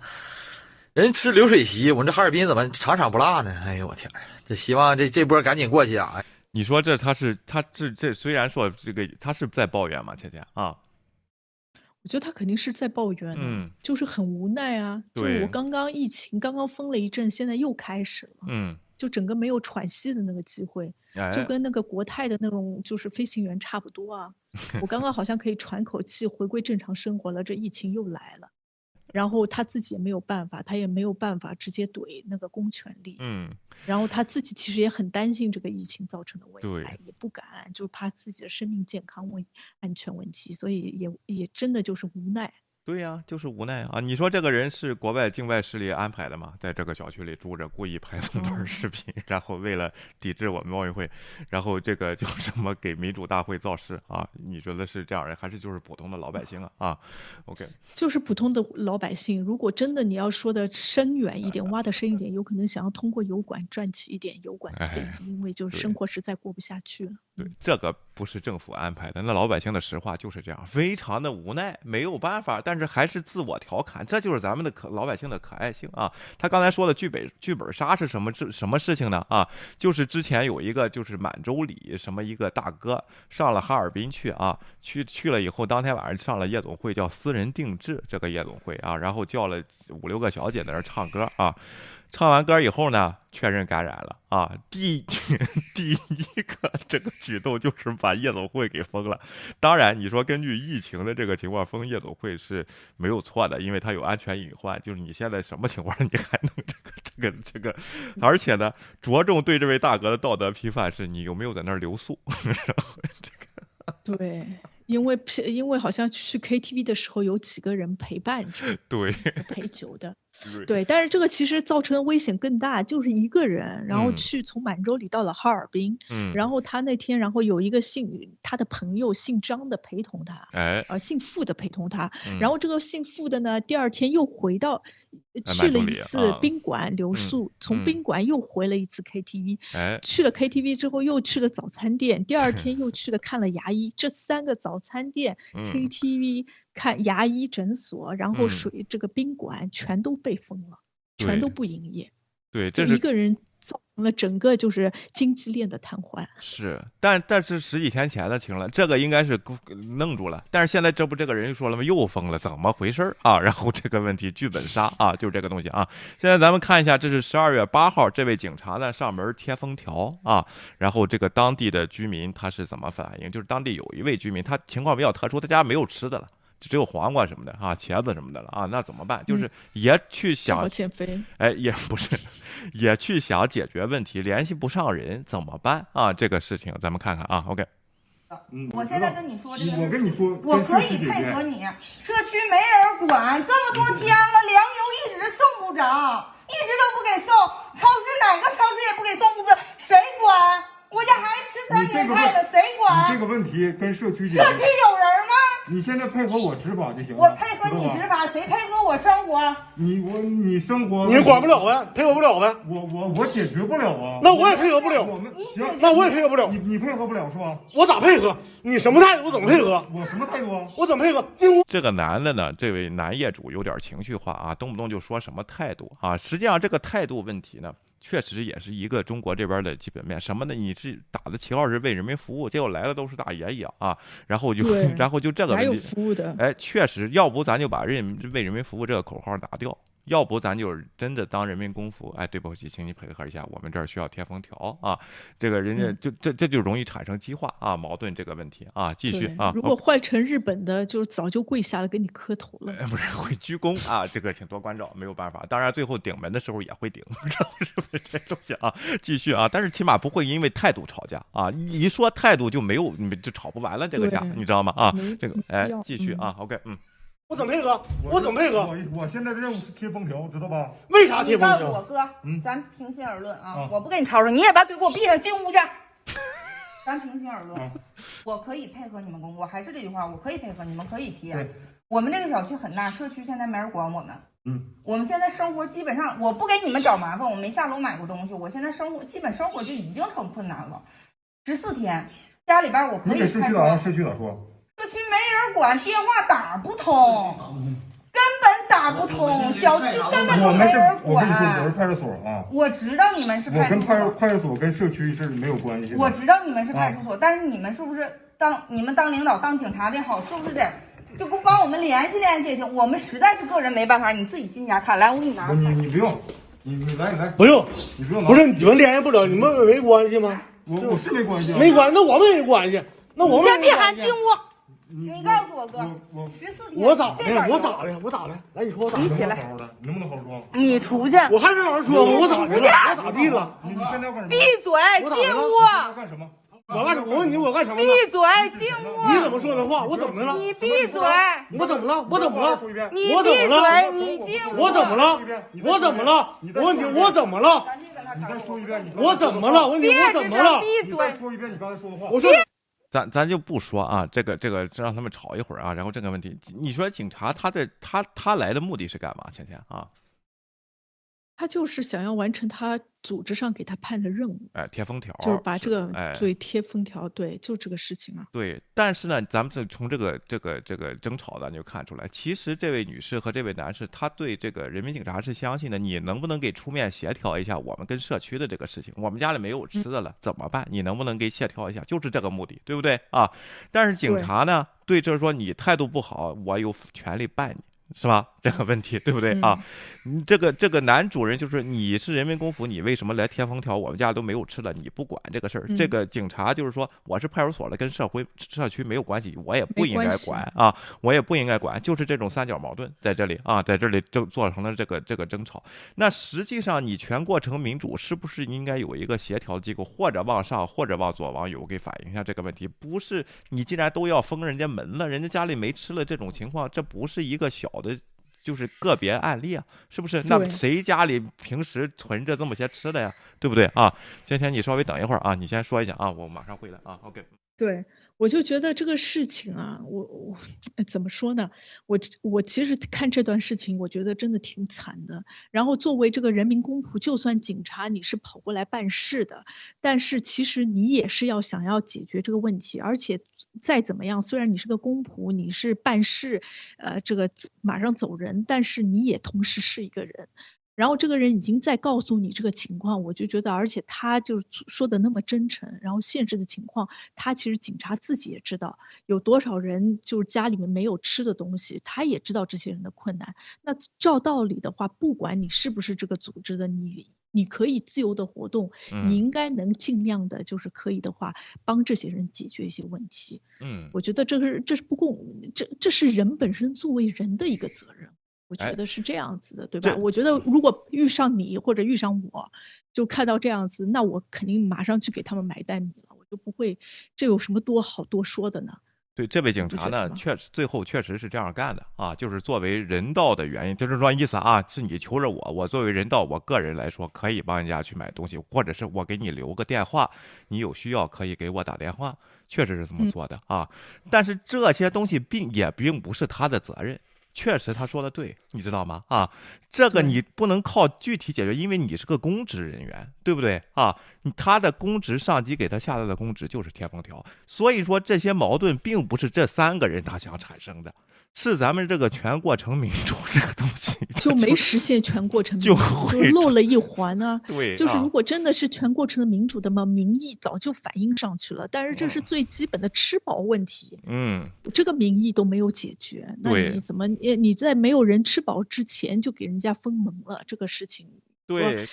人吃流水席，我们这哈尔滨怎么场场不落呢？哎呦我天，这希望这这波赶紧过去啊！你说这他是他这这虽然说这个他是在抱怨嘛，倩倩啊？我觉得他肯定是在抱怨，嗯，就是很无奈啊。就我刚刚疫情刚刚封了一阵，现在又开始了，嗯。就整个没有喘息的那个机会，就跟那个国泰的那种就是飞行员差不多啊。我刚刚好像可以喘口气，回归正常生活了，这疫情又来了，然后他自己也没有办法，他也没有办法直接怼那个公权力。嗯，然后他自己其实也很担心这个疫情造成的危害，也不敢，就怕自己的生命健康问安全问题，所以也也真的就是无奈。对呀，就是无奈啊！你说这个人是国外境外势力安排的吗？在这个小区里住着，故意拍这么段视频，然后为了抵制我们奥运会，然后这个就什么给民主大会造势啊？你觉得是这样人，还是就是普通的老百姓啊？啊，OK，就是普通的老百姓。如果真的你要说的深远一点，挖的深一点，有可能想要通过油管赚取一点油管费，因为就是生活实在过不下去了。对，这个不是政府安排的，那老百姓的实话就是这样，非常的无奈，没有办法，但是还是自我调侃，这就是咱们的可老百姓的可爱性啊。他刚才说的剧本剧本杀是什么事什么事情呢？啊，就是之前有一个就是满洲里什么一个大哥上了哈尔滨去啊，去去了以后，当天晚上上了夜总会，叫私人定制这个夜总会啊，然后叫了五六个小姐在那唱歌啊。唱完歌以后呢，确认感染了啊！第 第一个这个举动就是把夜总会给封了。当然，你说根据疫情的这个情况封夜总会是没有错的，因为它有安全隐患。就是你现在什么情况，你还能这个这个这个？而且呢，着重对这位大哥的道德批判是你有没有在那儿留宿。然后这个对。因为因为好像去 KTV 的时候有几个人陪伴着，对，陪酒的，对，但是这个其实造成的危险更大，就是一个人，然后去从满洲里到了哈尔滨，嗯，然后他那天，然后有一个姓他的朋友姓张的陪同他，哎，呃，姓付的陪同他，然后这个姓付的呢，第二天又回到去了一次宾馆留宿，从宾馆又回了一次 KTV，哎，去了 KTV 之后又去了早餐店，第二天 又去了看了牙医，这三个早。早餐店、KTV、看牙医诊所，然后水这个宾馆全都被封了，全都不营业。对，这是一个人造成了整个就是经济链的瘫痪。是，但但是十几天前的情了，这个应该是弄住了。但是现在这不这个人说了吗？又封了，怎么回事啊？然后这个问题剧本杀啊，就是这个东西啊。现在咱们看一下，这是十二月八号，这位警察呢上门贴封条啊。然后这个当地的居民他是怎么反应？就是当地有一位居民，他情况比较特殊，他家没有吃的了。只有黄瓜什么的啊，茄子什么的了啊，那怎么办？就是也去想减肥，哎，也 不是，也去想解决问题，联系不上人怎么办啊？这个事情咱们看看啊。OK，我现在跟你说这个，我跟你说，我可以配合你。社区没人管，这么多天了，粮油一直送不着，一直都不给送，超市哪个超市也不给送物资，谁管？我家孩子吃三年菜了，谁管？这个问题跟社区社区有人吗？你现在配合我执法就行了。我配合你执法，谁配合我生活？你我你生活，你管不了呗，配合不了呗。我我我解决不了啊。那我也配合不了。我们行，那我也配合不了。你你配合不了是吧？我咋配合？你什么态度？我怎么配合？我什么态度啊？我怎么配合？进屋。这个男的呢，这位男业主有点情绪化啊，动不动就说什么态度啊？实际上这个态度问题呢？确实也是一个中国这边的基本面。什么的？你是打的旗号是为人民服务，结果来的都是大爷一样啊，然后就然后就这个？哎，确实，要不咱就把人为人民服务这个口号拿掉。要不咱就是真的当人民公仆，哎，对不起，请你配合一下，我们这儿需要贴封条啊，这个人家嗯就这这就容易产生激化啊矛盾这个问题啊，继续啊，如果换成日本的，就是早就跪下来给你磕头了。哎 不是会鞠躬啊，这个请多关照，没有办法。当然，最后顶门的时候也会顶，这是不是这东西啊？继续啊，但是起码不会因为态度吵架啊。一说态度就没有，你就吵不完了这个架，你知道吗？啊，这个没哎，继续啊，OK，嗯，我怎么配合？我怎么配合？我我现在的任务是贴封条，知道吧？为啥贴封条？告诉我哥，嗯咱平心而论啊啊，我不跟你吵吵，你也把嘴给我闭上，进屋去。咱平心而论啊，我可以配合你们工作，还是这句话，我可以配合，你们可以贴对。我们这个小区很大，社区现在没人管我们。嗯，我们现在生活基本上，我不给你们找麻烦，我没下楼买过东西，我现在生活基本生活就已经成困难了。十四天，家里边我可以你给社区咋让社区咋说？社区没人管，电话打不通，根本打不通，小区根本没人，我跟你说，我是管。派出所啊，我知道你们是我跟派出所，派派出所跟社区是没有关系。我知道你们是派出啊所，但是你们是不是当你们当领导当警察的好，是不是得就不帮我们联系联系也行？我们实在是个人没办法，你自己进家看。来，我给你拿不，。你你不用，你你来你来，不用，你不用拿。不是你们联系不了，你们没关系吗？我我是没关系啊，没关系，那我们也没关系，那我们先别喊进屋，你你告诉我哥，我我十四天。我咋的？我咋的？我咋的？来，你说我咋的？你起来能不能好好说？你出去，我还是好好说吗？我咋的了？我咋地了？你你现在要干什么？闭嘴，进屋，干什么？我干什么？我问你，我干什么闭了？嘴，进屋你怎屋，么说的话？我怎么的了？你闭嘴，我怎么了？我怎么了？说一遍。你我怎么了闭嘴，你进屋。我怎么了？我怎么了？我问你，我怎么了？你再说一遍，你我怎么了？我问你，别我怎么了？闭你再嘴，说一遍你刚才说的话。我说咱咱就不说啊，这个这个让他们吵一会儿啊，然后这个问题，你说警察他的他他来的目的是干嘛？倩倩啊，他就是想要完成他组织上给他判的任务，哎，贴封条，就是把这个哎，对贴封条，对，就这个事情啊。对，但是呢，咱们这从这个这个这个争吵，咱就看出来，其实这位女士和这位男士，他对这个人民警察是相信的。你能不能给出面协调一下我们跟社区的这个事情？我们家里没有吃的了，怎么办？你能不能给协调一下？就是这个目的，对不对啊？但是警察呢，对这说你态度不好，我有权利办你。是吧？这个问题对不对啊？你这个这个男主人就是你是人民公仆，你为什么来贴封条？我们家都没有吃的，你不管这个事儿。这嗯个警察就是说，我是派出所的，跟社会社区没有关系，我也不应该管啊，我也不应该管，就是这种三角矛盾在这里啊，在这里争做成了这个这个争吵。那实际上你全过程民主是不是应该有一个协调机构，或者往上，或者往左往右给反映一下这个问题？不是你既然都要封人家门了，人家家里没吃了，这种情况，这不是一个小的。就是个别案例啊，是不是？那谁家里平时存着这么些吃的呀？对不对啊？今天你稍微等一会儿啊，你先说一下啊，我马上回来啊。OK。对，我就觉得这个事情啊，我我怎么说呢？我我其实看这段事情，我觉得真的挺惨的。然后作为这个人民公仆，就算警察你是跑过来办事的，但是其实你也是要想要解决这个问题，而且再怎么样，虽然你是个公仆，你是办事，呃，这个马上走人，但是你也同时是一个人。然后这个人已经在告诉你这个情况，我就觉得，而且他就是说的那么真诚，然后现实的情况，他其实警察自己也知道有多少人就是家里面没有吃的东西，他也知道这些人的困难。那照道理的话，不管你是不是这个组织的，你你可以自由的活动，嗯你应该能尽量的，就是可以的话，帮这些人解决一些问题。嗯，我觉得这是这是不公，这这是人本身作为人的一个责任。我哎觉得是这样子的，对吧？我觉得如果遇上你或者遇上我，就看到这样子，那我肯定马上去给他们买袋米了，我就不会，这有什么多好多说的呢？对这位警察呢，确实最后确实是这样干的啊，就是作为人道的原因，就是说意思啊，是你求着我，我作为人道，我个人来说可以帮人家去买东西，或者是我给你留个电话，你有需要可以给我打电话，确实是这么嗯做的啊。但是这些东西并也并不是他的责任。确实，他说的对，你知道吗？啊，这个你不能靠具体解决，因为你是个公职人员，对不对啊？你他的公职上级给他下达的公职就是贴封条，所以说这些矛盾并不是这三个人他想产生的，是咱们这个全过程民主这个东西 就没实现全过程民就主，就会漏了一环啊。对啊就是如果真的是全过程的民主的嘛，民意早就反映上去了。但是这是最基本的吃饱问题，嗯，这个民意都没有解决，那你怎么你你在没有人吃饱之前就给人家封门了？这个事情对，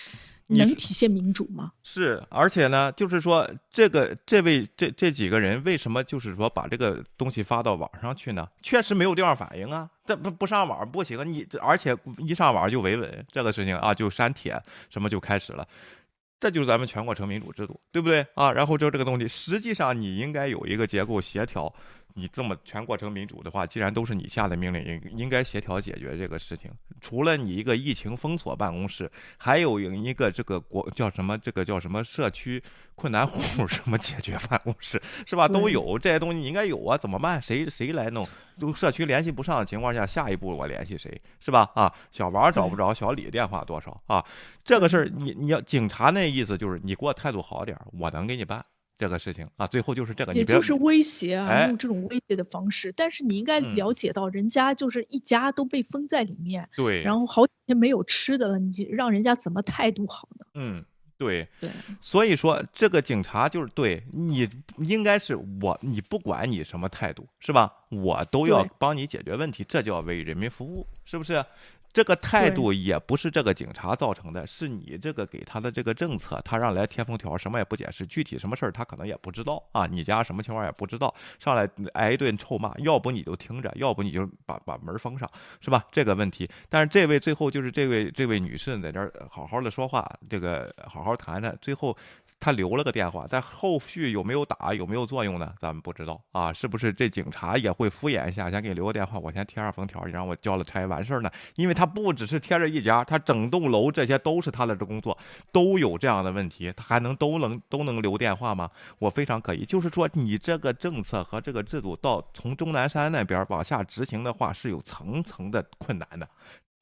能体现民主吗？是，而且呢，就是说这个这位这这几个人为什么就是说把这个东西发到网上去呢？确实没有地方反映啊，这不不上网不行，你这而且一上网就维稳这个事情啊，就删帖什么就开始了。这就是咱们全过程民主制度，对不对啊？然后就这个东西，实际上你应该有一个结构协调。你这么全过程民主的话，既然都是你下的命令，应应该协调解决这个事情。除了你一个疫情封锁办公室，还有一个这个国叫什么？这个叫什么社区困难户什么解决办公室是吧？都有这些东西，你应该有啊？怎么办？谁谁来弄？就社区联系不上的情况下，下一步我联系谁是吧？啊，小王找不着，小李电话多少啊？这个事儿你你要警察那意思就是你给我态度好点儿，我能给你办。这个事情啊，最后就是这个，也就是威胁啊，哎用这种威胁的方式。但是你应该嗯了解到，人家就是一家都被封在里面，对，然后好几天没有吃的了，你让人家怎么态度好呢？嗯，对，对，所以说这个警察就是对你应该是我，你不管你什么态度是吧？我都要帮你解决问题，这叫为人民服务，是不是？这个态度也不是这个警察造成的，是你这个给他的这个政策，他让来贴封条，什么也不解释，具体什么事儿他可能也不知道啊，你家什么情况也不知道，上来挨一顿臭骂，要不你就听着，要不你就把把门封上，是吧？这个问题，但是这位最后就是这位这位女士在这儿好好的说话，这个好好谈谈，最后他留了个电话，在后续有没有打有没有作用呢？咱们不知道啊，是不是这警察也会敷衍一下，先给你留个电话，我先贴上封条，你让我交了差完事儿呢？因为他不只是贴着一家，他整栋楼这些都是他的这工作，都有这样的问题，他还能都能都能留电话吗？我非常可疑，就是说你这个政策和这个制度到从钟南山那边往下执行的话，是有层层的困难的，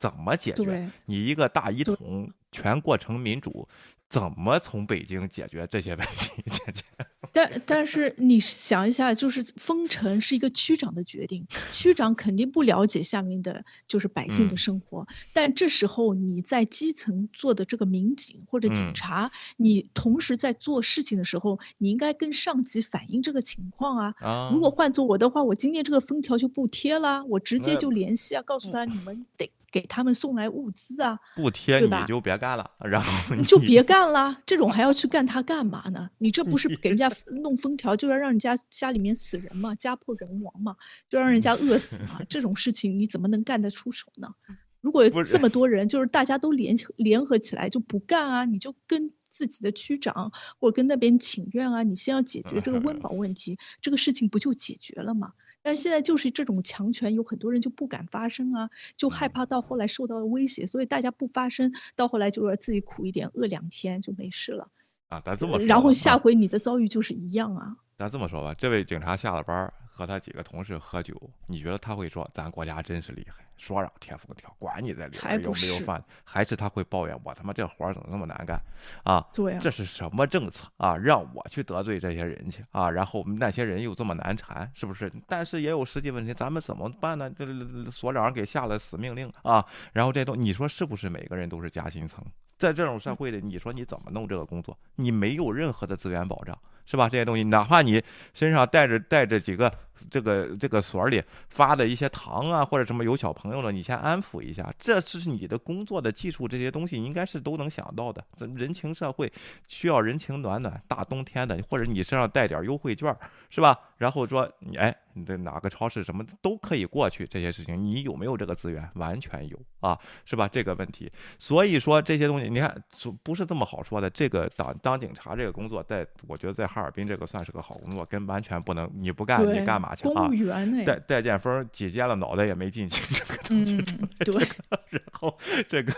怎么解决？你一个大一统全过程民主，怎么从北京解决这些问题？解决？但但是你想一下，就是封城是一个区长的决定，区长肯定不了解下面的就是百姓的嗯生活。但这时候你在基层做的这个民警或者警嗯察，你同时在做事情的时候，你应该跟上级反映这个情况啊。啊如果换做我的话，我今天这个封条就不贴了，我直接就联系啊，告诉他你们得给他们送来物资啊。不贴你就别干了，然后你就别干了，这种还要去干他干嘛呢？你这不是给人家 弄封条，就要让人家家里面死人嘛，家破人亡嘛，就让人家饿死嘛，这种事情你怎么能干得出手呢？如果这么多人，就是大家都联联合起来就不干啊，你就跟自己的区长或者跟那边请愿啊，你先要解决这个温 饱问题，这个事情不就解决了吗？但是现在就是这种强权，有很多人就不敢发声啊，就害怕到后来受到威胁，所以大家不发声，到后来就说自己苦一点，饿两天就没事了。啊，咱这么说，然后下啊回你的遭遇就是一样啊。咱这么说吧，这位警察下了班儿和他几个同事喝酒，你觉得他会说咱国家真是厉害，说让贴封条，管你在里才边有没有饭，还是他会抱怨我他妈这活儿怎么那么难干啊？对啊这是什么政策啊？让我去得罪这些人去啊？然后那些人又这么难缠，是不是？但是也有实际问题，咱们怎么办呢？这所长给下了死命令啊，然后这都你说是不是每个人都是夹心层？在这种社会里，你说你怎么弄这个工作？你没有任何的资源保障，是吧？这些东西，哪怕你身上带着带着几个这个这个所里发的一些糖啊，或者什么有小朋友了，你先安抚一下，这是你的工作的技术，这些东西应该是都能想到的。咱人情社会需要人情暖暖，大冬天的，或者你身上带点优惠券，是吧？然后说你哎，你的哪个超市什么都可以过去，这些事情你有没有这个资源？完全有啊，是吧？这个问题，所以说这些东西，你看不是这么好说的。这个当当警察这个工作，在我觉得在哈尔滨这个算是个好工作，跟完全不能你不干你干嘛去啊公务？员呢？戴戴剑锋挤尖了，脑袋也没进去，这个东西。嗯，对，然后这个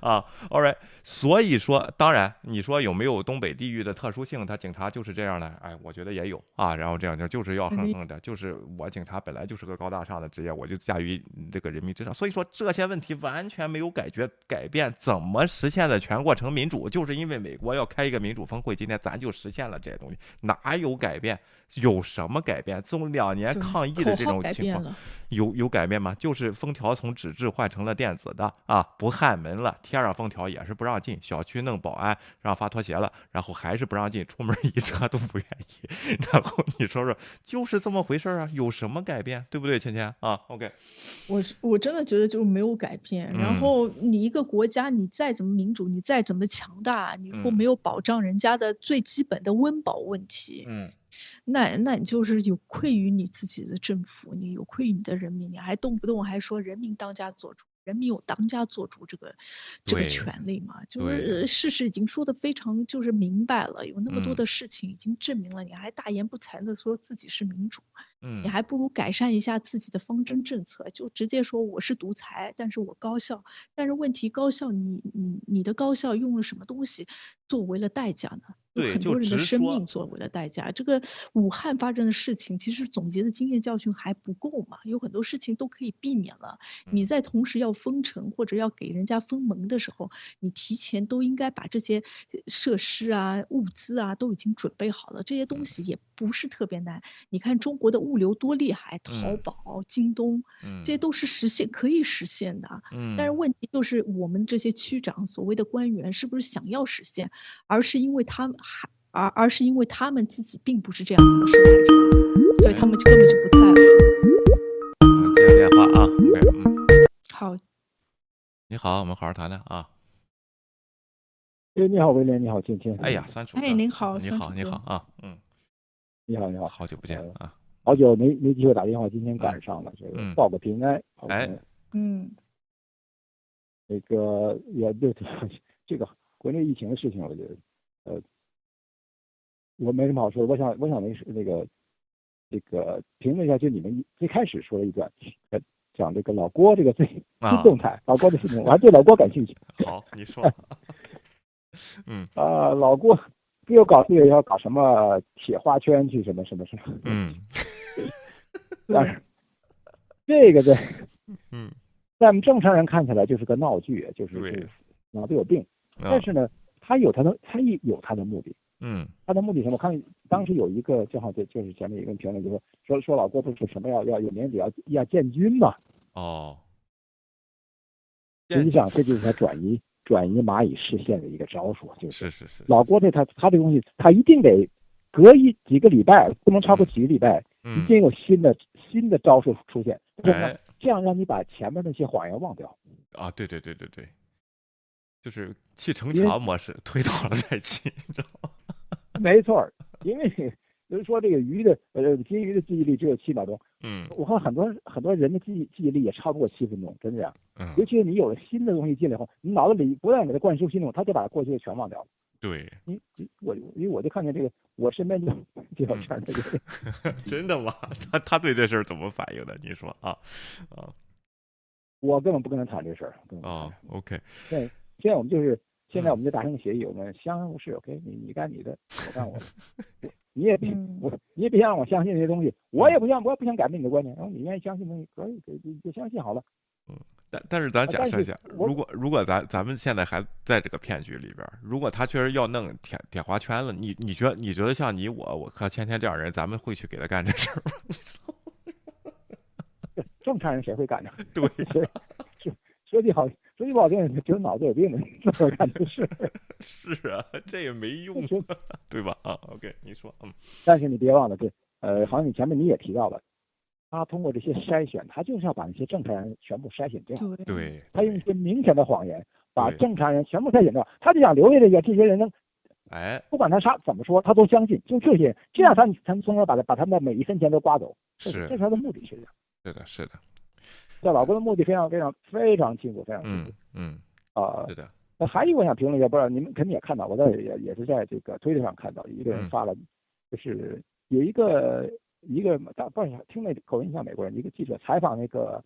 啊，all right，所以说，当然你说有没有东北地域的特殊性？他警察就是这样的，哎，我觉得也有啊。然后这样就就是要哼哼的，就是我警察本来就是个高大上的职业，我就驾驭这个人民之上。所以说这些问题完全没有改决改变，怎么实现的全过程民主？就是因为美国要开一个民主峰会，今天咱就实现了这些东西，哪有改变？有什么改变？从两两年抗疫的这种情况，有有改变吗？就是封条从纸质换成了电子的啊，不焊门了，贴上封条也是不让进，小区弄保安让发拖鞋了，然后还是不让进，出门一车都不愿意。然后你说说，就是这么回事啊？有什么改变？对不对，芊芊啊？OK，我是我真的觉得就是没有改变。然后你一个国家，你再怎么民主，你再怎么强大，你如果没有保障人家的最基本的温饱问题，嗯。那那你就是有愧于你自己的政府，你有愧于你的人民，你还动不动还说人民当家作主。人民有当家做主这个这个权利嘛？就是事实已经说的非常就是明白了，有那么多的事情已经证明了，你还大言不惭的说自己是民主，嗯，你还不如改善一下自己的方针政策，就直接说我是独裁，但是我高效。但是问题高效，你你你的高效用了什么东西作为了代价呢？对，很多人的生命作为了代价。这个武汉发生的事情，其实总结的经验教训还不够嘛？有很多事情都可以避免了。你在同时要封城或者要给人家封门的时候，你提前都应该把这些设施啊、物资啊都已经准备好了。这些东西也不是特别难。你看中国的物流多厉害，淘宝、京东，这些都是实现可以实现的。嗯。但是问题就是我们这些区长、所谓的官员是不是想要实现，而是因为他们。还而而是因为他们自己并不是这样子的受害者，所以他们就根本就不在乎。嗯，接个电话啊，OK，嗯，好，你好，我们好好谈谈啊。哎，你好，威廉，你好，芊芊。哎呀，三楚。哎，您好，你好，你好啊，嗯，你好，你好，好久不见啊，好久没没机会打电话，今天赶上了，这个报个平安。哎，嗯，那个也对这个国内疫情的事情，我觉得。呃，我没什么好说的。我想，我想那是那个，这个评论一下，就你们最开始说了一段，讲这个老郭这个最新 动态，老郭的事情，我还对老郭感兴趣。好，你说。嗯。啊，老郭又搞这个要搞什么铁花圈去什么什么什么。嗯。但是这个在嗯，在我们正常人看起来就是个闹剧，就是脑子有病。但是呢。他有他的，他也有他的目的。嗯，他的目的什么？我看当时有一个正好就就是前面有个评论，就说说说老郭不是什么要要有年底要要建军嘛？哦，实际上这就是他转移转移蚂蚁视线的一个招数，就是是是老郭这他他这东西，他一定得隔一几个礼拜，不能超过几个礼拜，一定有新的新的招数出现，这样让你把前面那些谎言忘掉。啊，对对对对对。就是砌城墙模式，推倒了再砌，你知道吗？没错，因为就是说这个鱼的呃金鱼的记忆力只有七秒钟。嗯，我看很多很多人的记忆记忆力也超不过七分钟，真这样。嗯，尤其是你有了新的东西进来后，你脑子里不断给它灌输新东西，他就把过去的全忘掉了。对，你你我因为我就看见这个，我身边就就有这样的人。真的吗？他他对这事儿怎么反应的？你说啊啊？我根本不跟他谈这事儿。哦，OK。对。现在我们就是现在我们就达成协议，我们相安无事。OK，你你干你的，我干我的。你也别我你也别想让我相信这些东西，我也不想我也不想改变你的观点。然后你愿意相信东西，可以可以就相信好了。嗯，但但是咱假设一下，如果如果咱咱们现在还在这个骗局里边，如果他确实要弄铁铁花圈了，你你觉得你觉得像你我我和芊芊这样人，咱们会去给他干这事儿吗？正常人谁会干呢？对，说说句好。说句不好听，就是脑子有病的，这么干的事。是啊，这也没用，对吧？啊，OK，你说，嗯。但是你别忘了，这呃，好像你前面你也提到了，他通过这些筛选，他就是要把那些正常人全部筛选掉。对。他用一些明显的谎言，把正常人全部筛选掉，他就想留下这个这些人呢，哎，不管他啥怎么说，他都相信，就这些，这样他才能从而把他把他们的每一分钱都刮走。是。这是他的目的，实际上。是的，是的。这老郭的目的非常非常非常清楚，非常清楚。嗯啊，是的。那还有我想评论一下，不知道你们肯定也看到，我在也也是在这个推特上看到一个人发了，就是有一个一个不是听那口音像美国人，一个记者采访那个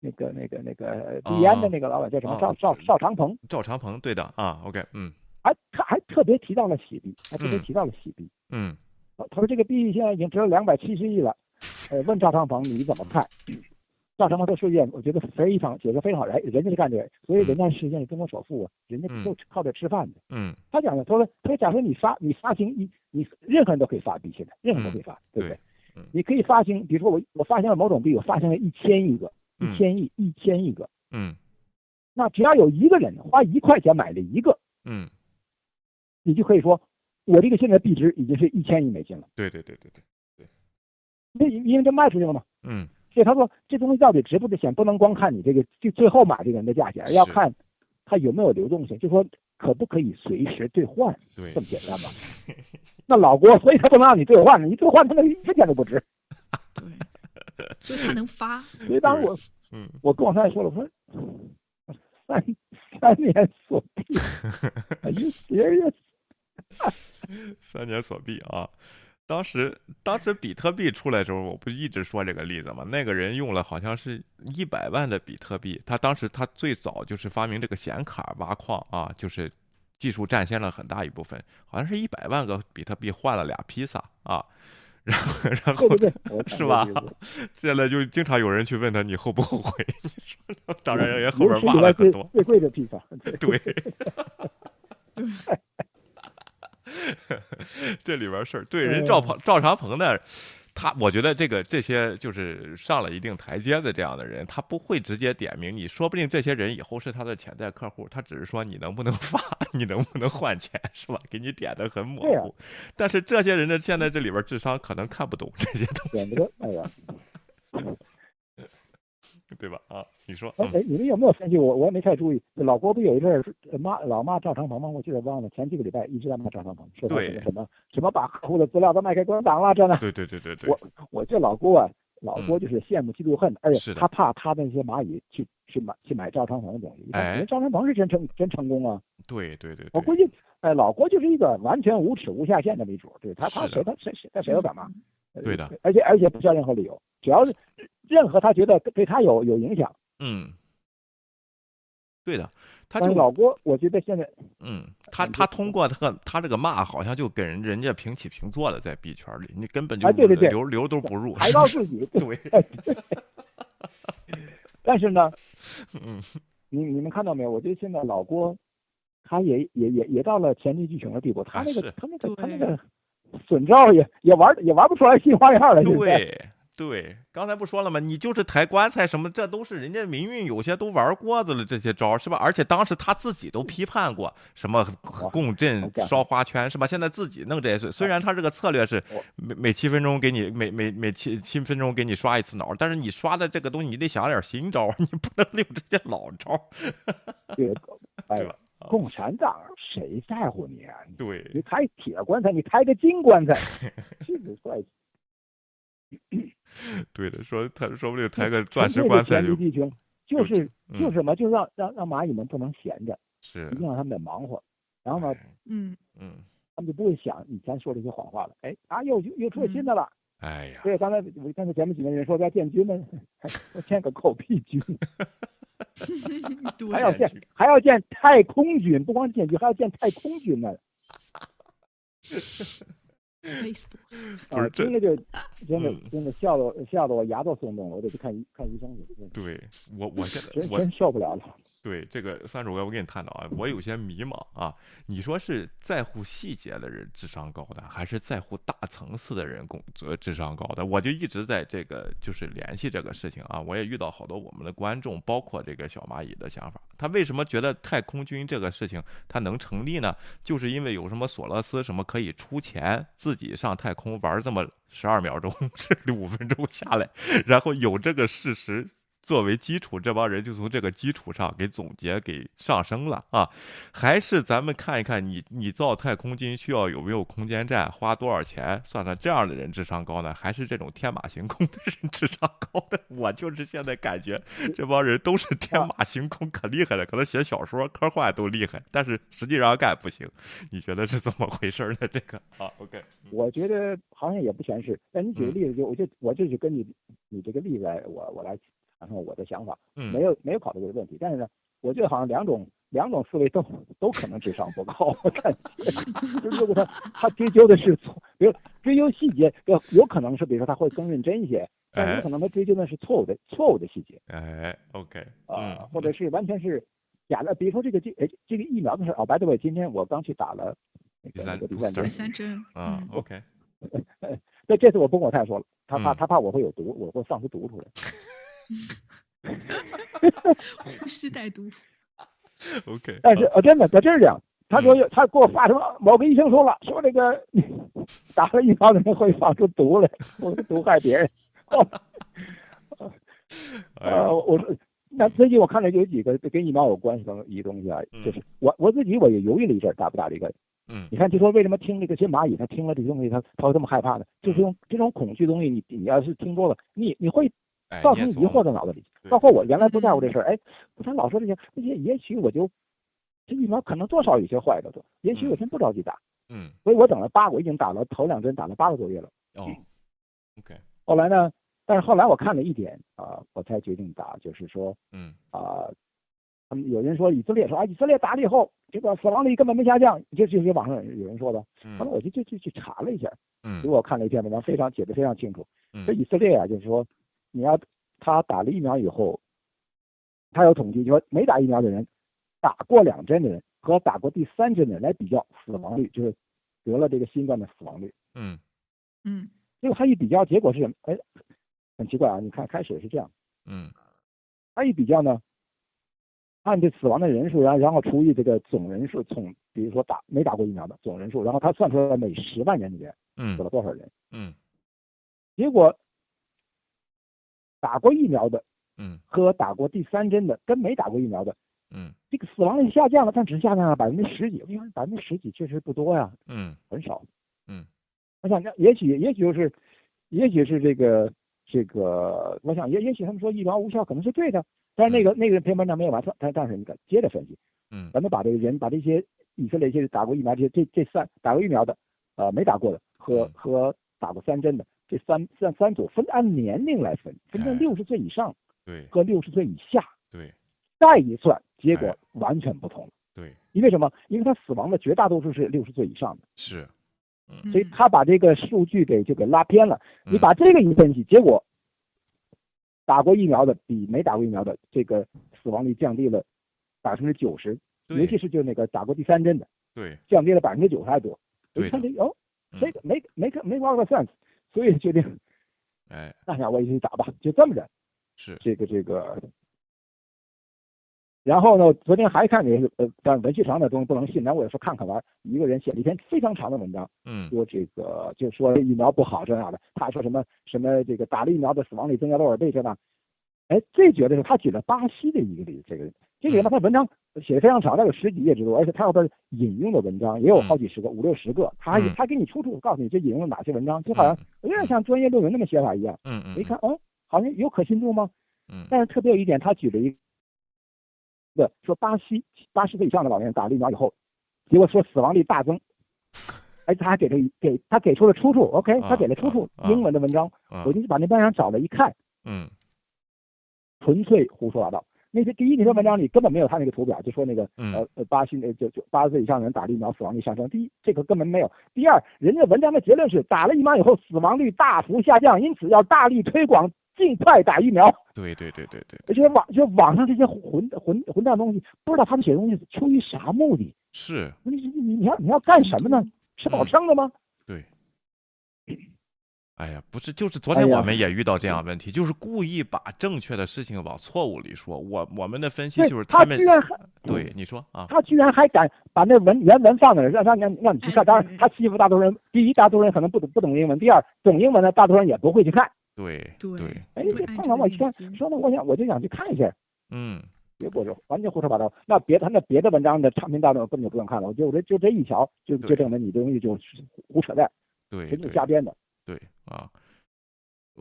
那个那个那个迪安的那个老板叫什么赵赵赵长鹏。赵长鹏，对的啊，OK，嗯。还他还特别提到了洗币，还特别提到了洗币。嗯。他说这个币现在已经值了两百七十亿了，呃，问赵长鹏你怎么看？赵长鹏这数据，我觉得非常写的非常好，人人家是干这个，所以人家实现是中国首富啊，人家就靠这吃饭的。嗯，他讲的，他说，他说，假设你发，你发行一，你任何人都可以发币，现在任何人都可以发，对不对？你可以发行，比如说我我发行了某种币，我发行了一千亿个，一千亿，一千亿个，嗯。那只要有一个人花一块钱买了一个，嗯，你就可以说，我这个现在币值已经是一千亿美金了，对对对对对，那因为这卖出去了嘛。嗯所以他说这东西到底值不值钱，不能光看你这个就最后买这个人的价钱，要看他有没有流动性，就说可不可以随时兑换，对，这么简单吧？那老郭，所以他不能让你兑换，你兑换他那一分钱都不值。所以他能发。所以当时我，嗯，我跟我太太说了，我说三三年锁币，Are you serious？三年锁币啊！当时当时比特币出来的时候，我不一直说这个例子吗？那个人用了好像是一百万的比特币，他当时他最早就是发明这个显卡挖矿啊，就是技术占先了很大一部分，好像是一百万个比特币换了俩披萨啊。然后，然后是吧？现在就经常有人去问他你后不后悔？你说，当然人家后边挖了很多。最最贵的披萨，对，这里边事儿，对人赵鹏赵长鹏呢，他我觉得这个这些就是上了一定台阶的这样的人，他不会直接点名你，说不定这些人以后是他的潜在客户，他只是说你能不能发，你能不能换钱，是吧？给你点的很模糊。但是这些人呢，现在这里边智商可能看不懂这些东西！对吧？啊，你说，哎哎，你们有没有分析？我我也没太注意。老郭不有一阵儿骂老骂赵长鹏吗？我记得忘了，前几个礼拜一直在骂赵长鹏，说他什么什么把客户的资料都卖给共产党了，这呢。对对对对对，我我这老郭啊，老郭就是羡慕嫉妒恨，而且他怕他那些蚂蚁去去买去买赵长鹏的东西。哎赵长鹏是真成真成功啊！对对对对，我估计，哎，老郭就是一个完全无耻无下限的一主，对他他谁他谁谁他谁都敢骂。呃对的，而且而且不需要任何理由，只要是任何他觉得对他有有影响。嗯，对的，他就老郭，我觉得现在嗯，他他通过他他这个骂，好像就跟人人家平起平坐的在币圈里，你根本就哎对对对流流都不入，抬高自己，对，但是呢，嗯，你你们看到没有？我觉得现在老郭，他也也也也到了黔驴技穷的地步，他那个、是他那个他那个损招也也玩也玩不出来新花样了。现在对对，刚才不说了吗？你就是抬棺材什么，这都是人家民运有些都玩过的了，这些招是吧？而且当时他自己都批判过什么共振、烧花圈是吧？现在自己弄这些，虽然他这个策略是每每七分钟给你每每每七七分钟给你刷一次脑，但是你刷的这个东西你得想点新招，你不能用这些老招儿。对，吧？共产党谁在乎你啊？对，你抬铁棺材，你抬个金棺材，这个帅气。对的，说他说不定抬个钻石棺材就就是嗯就是什么，就让让让蚂蚁们不能闲着，是一定让他们得忙活，然后呢，嗯嗯，他们就不会想以前说这些谎话了。哎啊，又又出了新的了。哎呀，对，刚才我刚才前面几个人说要建军呢，我建个狗屁军，还要建还要建太空军，不光建军，还要建太空军呢。Space Force，不是这听着就真的嗯真的笑得我笑得我牙都松动了，我得去看医看医生去。对我我现在我真真受不了了。对这个三主哥，我给你探讨啊，我有些迷茫啊。你说是在乎细节的人智商高的，还是在乎大层次的人工作智商高的？我就一直在这个就是联系这个事情啊。我也遇到好多我们的观众，包括这个小蚂蚁的想法。他为什么觉得太空军这个事情它能成立呢？就是因为有什么索罗斯什么可以出钱自己上太空玩这么十二秒钟 至五分钟下来，然后有这个事实。作为基础，这帮人就从这个基础上给总结、给上升了啊！还是咱们看一看你，你造太空军需要有没有空间站，花多少钱？算算这样的人智商高呢，还是这种天马行空的人智商高的？我就是现在感觉这帮人都是 天马行空，可厉害了，可能写小说、科幻都厉害，但是实际上干不行。你觉得是怎么回事呢？这个啊，OK，我觉得好像也不全是。但你举个嗯例子，就我就我就是根据你这个例子来，我我来谈谈我的想法。嗯没有没有考虑这个问题，但是呢，我觉得好像两种两种思维都都可能智商不高。我感觉，就是如果他他追究的是错，比如追究细节，有有可能是比如说他会更认真一些，但哎有可能他追究的是错误的错误的细节哎，OK，啊、嗯，或者是完全是假的。比如说这个这哎这个疫苗的事哦，白对 way，今天我刚去打了那个那个第三针第，三针，啊嗯，OK，那这次我不跟我太太说了，他怕嗯他怕我会有毒，我会放出毒出来。呼吸带毒。OK，但是呃，真的，他真是这样。他说他给我发什么？某个医生说了，说这个打了疫苗的人会放出毒来，会毒害别人。哦，呃，我说那最近我看了有几个跟疫苗有关系的一东西啊，就是我我自己我也犹豫了一阵，打不打这个。嗯你看，就说为什么听这个些蚂蚁，他听了这些东西，他他会这么害怕呢？就是用这种恐惧东西，你你要是听多了，你你会哎造成疑惑在脑子里。包括我原来不在乎这事儿，哎，他老说这些，这些也许我就这疫苗可能多少有些坏的，也许我先不着急打。嗯，所以我等了八，我已经打了头两针，打了八个多月了。哦，OK，后来呢，但是后来我看了一点啊、我才决定打，就是说嗯啊、他们有人说以色列说啊，以色列打了以后，这个死亡率根本没下降，这这些网上有人说的。后来我就就就去查了一下，嗯结果我看了一篇文章，非常写的非常清楚。嗯这以色列啊，就是说你要他打了疫苗以后，他有统计，就说没打疫苗的人，打过两针的人和打过第三针的人来比较死亡率，就是得了这个新冠的死亡率。嗯嗯结果他一比较，结果是什么？哎，很奇怪啊！你看开始是这样，嗯他一比较呢，按这死亡的人数，然后然后除以这个总人数，从比如说打没打过疫苗的总人数，然后他算出来每十万人里边嗯死了多少人。嗯结果打过疫苗的嗯。和打过第三针的跟没打过疫苗的，嗯。这个死亡率下降了，但只下降了百分之十几。因为百分之十几确实不多呀，嗯。很少。嗯。我想那也许也许就是，也许是这个这个，我想也也许他们说疫苗无效可能是对的，但是那个那个篇文章没有完，但但是你看接着分析，嗯。咱们把这个人把这些以色列这些打过疫苗这些这这三打过疫苗的，呃没打过的和和打过三针的这三三三组分按年龄来分，分成六十岁以上对和六十岁以下，对再一算结果完全不同了。对因为什么？因为他死亡的绝大多数是六十岁以上的。是，所以他把这个数据给就给拉偏了。嗯你把这个一分析，结果打过疫苗的比没打过疫苗的这个死亡率降低了百分之九十，尤其是就那个打过第三针的，对降低了百分之九十还多。我对的一看这哦，嗯这个没没没 make sense，所以决定哎那想我也去打吧，就这么着。是这个这个。然后呢，昨天还看见呃，但文学上的东西不能信，然后我也说看看玩，一个人写了一篇非常长的文章，嗯说这个就说疫苗不好这样的，他还说什么什么这个打了疫苗的死亡率增加多少倍这那，哎，最绝的是他举了巴西的一个例子，这个人这个人呢，他文章写的非常长，他有十几页之多，而且他后边引用的文章也有好几十个，五六十个，他他给你出处告诉你这引用了哪些文章，就好像有点像专业论文那么写法一样。嗯一看，哦，好像有可信度吗？嗯。但是特别有一点，他举了一个说巴西八十岁以上的老年人打了疫苗以后，结果说死亡率大增，哎，他还给了一给他给出了出处，OK，啊他给了出处，啊英文的文章，啊。我就把那文章找了一看，嗯。纯粹胡说八道。那些第一，那篇文章里根本没有他那个图表，就说那个嗯呃呃巴西那就就八十岁以上的人打了疫苗死亡率上升。第一，这个根本没有。第二，人家文章的结论是打了疫苗以后死亡率大幅下降，因此要大力推广尽快打疫苗。对对对对对而且网就网上这些混混混蛋东西，不知道他们写的东西出于啥目的？是你你你你要你要干什么呢？吃饱撑的吗？对。哎呀，不是，就是昨天我们也遇到这样问题，就是故意把正确的事情往错误里说。我我们的分析就是们他们对你说啊，他居然还敢把那文原文放那儿，让让让让你去看。当然，他欺负大多数人。第一，大多数人可能不懂不懂英文；第二，懂英文的大多数人也不会去看。对对，哎，这碰到我一看，说那我想我就想去看一下，嗯结果就完全胡说八道。那别的那别的文章的长篇大论我根本就不用看了，我就这就这一条就就证明你这东西就是胡扯淡，对纯粹对瞎编的。对啊。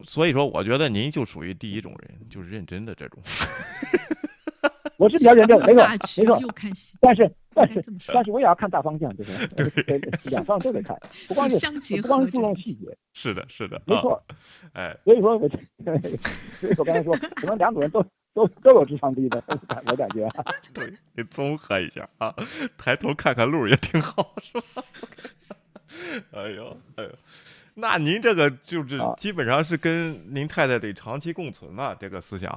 所以说，我觉得您就属于第一种人，就是认真的这种。我是比较认真，没错没错。但是但是但是我也要看大方向，就是 对两方都得看，不光是相结不光是注重细节，是的，是的，没错啊。哎，所以说我，所以我刚才说，可能两种人都都都有智商低的，我感觉啊。对，你综合一下啊，抬头看看路也挺好，是吧？哎呦，哎呦，那您这个就是啊基本上是跟您太太得长期共存了，这个思想，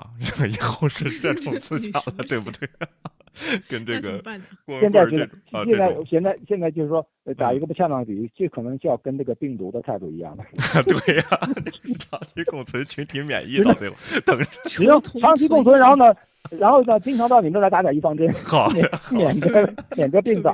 以后是这种 思想了，对不对？跟这个光现在是棍这种啊现在，现在现在就是说，呃打一个不恰当的比喻，这可能就要跟这个病毒的态度一样了。对呀、长期共存，群体免疫，到最后等着只要长期共存，然后呢，然后呢，经常到你们这儿来打点预防针，好免免得免得病早。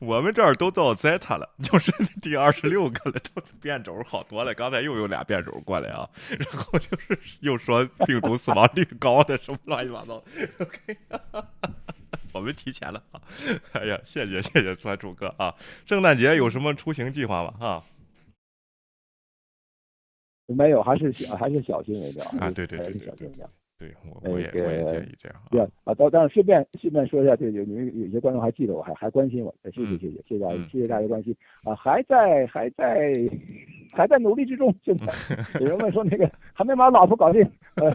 我们这儿都到 Zeta 了，就是第二十六个了，都变种好多了。刚才又有俩变种过来啊，然后就是又说病毒死亡率高的什么乱七八糟。OK，我们提前了啊！哎呀，谢谢谢谢川楚哥啊！圣诞节有什么出行计划吗？啊没有，还是小还是小心为妙啊！对对还对对对是小心为妙。对，我我也那个我也建议这样。对啊，当当然顺便顺便说一下，这有有有些观众还记得我，还还关心我，呃谢嗯谢谢谢谢谢大家谢谢大家关心啊，还在还在还在努力之中。现在 有人问说那个还没把老婆搞定，呃，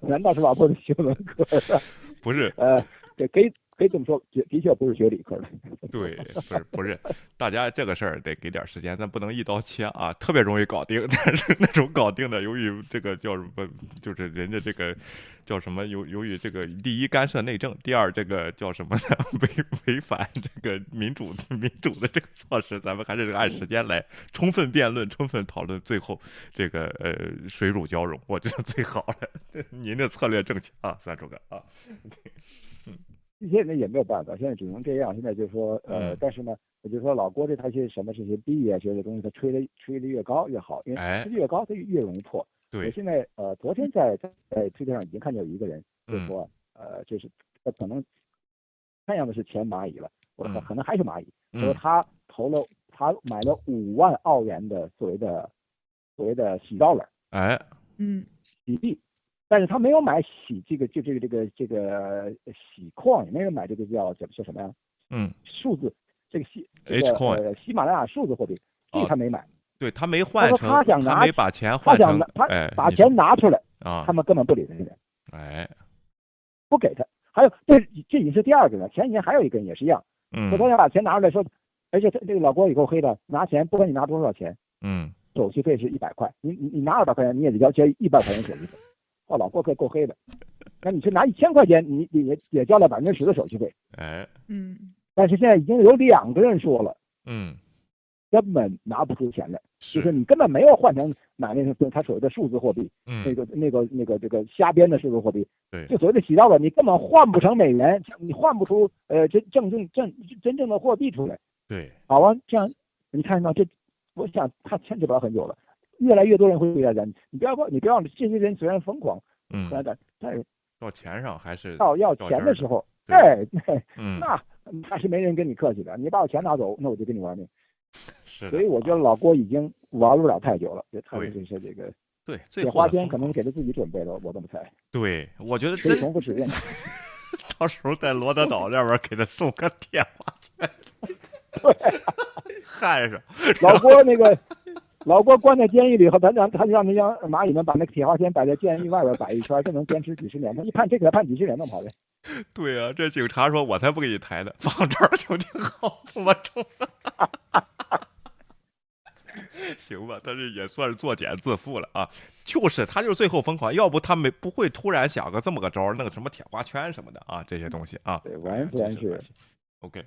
难道是老婆的修文科？不是，呃，对，可以可以这么说，的的确不是学理科的。对，不是不是，大家这个事儿得给点时间，咱不能一刀切啊，特别容易搞定。但是那种搞定的，由于这个叫什么，就是人家这个叫什么，由由于这个第一干涉内政，第二这个叫什么呢？违违反这个民主民主的这个措施，咱们还是按时间来充分辩论、充分讨论，最后这个呃水乳交融，我觉得最好了。您的策略正确啊，三叔哥啊。现在也没有办法，现在只能这样。现在就是说，呃，嗯。但是呢，我就说老郭这他些什么这些币啊，这些东西，他吹的吹的越高越好，因为哎吹的越高，它越容易破。对。我现在呃，昨天在在在推特上已经看见有一个人就嗯。说，呃，就是他可能看样子是前蚂蚁了，我说嗯。可能还是蚂蚁，嗯说他投了他买了五万澳元的所谓的所谓的洗 dollar 哎，嗯，洗币，但是他没有买喜这个就这个这个这个喜矿，也没有买这个叫叫叫什么呀？嗯，数字这个喜这 H coin 呃喜马拉雅数字货币，这他没买。对他没换成，他想拿没把钱换成他哎，把钱拿出来，啊他，们根本不理这个人，哎，不给他。还有这这已经是第二个了，前几年还有一个人也是一样，嗯说他想把钱拿出来说，而且他这个老郭也够黑的，拿钱不管你拿多少钱，嗯，手续费是一百块，你你你拿二百块钱你也得交交一百块钱手续费。哦，老郭可够黑的，那你去拿一千块钱，你你也也交了百分之十的手续费。哎，嗯，但是现在已经有两个人说了，嗯，根本拿不出钱来，就是你根本没有换成买那个他所谓的数字货币，嗯那个那个那个这个瞎编的数字货币，对就所谓的洗到了，你根本换不成美元，你换不出呃真正正正真正的货币出来。对，好啊，这样你看到这，我想他牵扯不了很久了，越来越多人会对他讲，你不要忘，你不要这些人虽然疯狂，嗯，但但是到钱上还是到要钱的时候，对对那那是没人跟你客气的，你把我钱拿走，那我就跟你玩命。是，所以我觉得老郭已经玩不了太久了，就他的就是这个，对，最这花钱可能给他自己准备的，我这么猜。对，我觉得可以真重复使用。到时候在罗德岛那边给他送个铁花圈，焊上。老郭那个，老郭关在监狱里后，他让他就让那些蚂蚁们把那个铁花圈摆在监狱外边摆一圈，就能坚持几十年。他一判这给他判几十年，能跑的。对呀、这警察说：“我才不给你抬呢，放这儿就挺好，这么重。”行吧，但是也算是作茧自缚了啊。就是他就是最后疯狂，要不他没不会突然想个这么个招儿，弄个什么铁花圈什么的啊，这些东西啊。对，完全是 OK，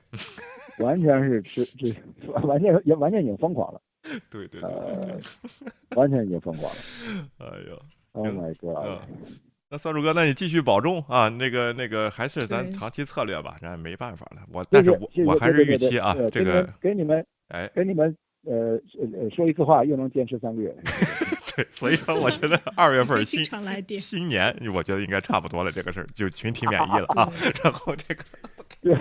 完全是吃这 完全也完全已经疯狂了。对对对呃，完全已经疯狂了。哎呦，Oh my god！嗯那算主哥，那你继续保重啊！那个那个，还是咱长期策略吧，咱没办法了。我但是我我还是对对对预期啊，这个给你们哎，给你们呃呃说一次话，又能坚持三个月。对，所以说我觉得二月份新新年，我觉得应该差不多了，这个事儿就群体免疫了啊。然后这个，对，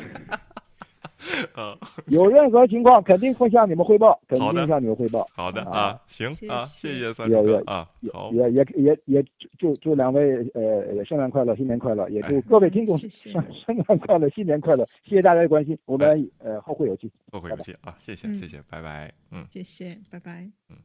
啊，有任何情况肯定会向你们汇报，肯定向你们汇报。好的啊。啊，行啊，谢谢酸也也主哥啊，也好，也也也也祝祝两位呃圣诞快乐，新年快乐，也哎。祝各位听众圣 圣诞快乐，新年快乐，谢谢大家的关心，我们呃后会有期，后会有期啊，谢谢嗯谢谢，拜拜，嗯。谢谢，拜拜。嗯。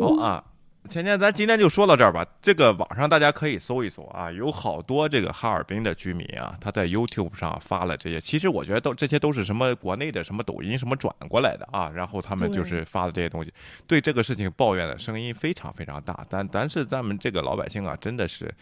好啊，前天咱今天就说到这儿吧。这个网上大家可以搜一搜啊，有好多这个哈尔滨的居民啊，他在 YouTube 上发了这些。其实我觉得都这些都是什么国内的什么抖音什么转过来的啊，然后他们就是发的这些东西，对这个事情抱怨的声音非常非常大。但但是咱们这个老百姓啊，真的是。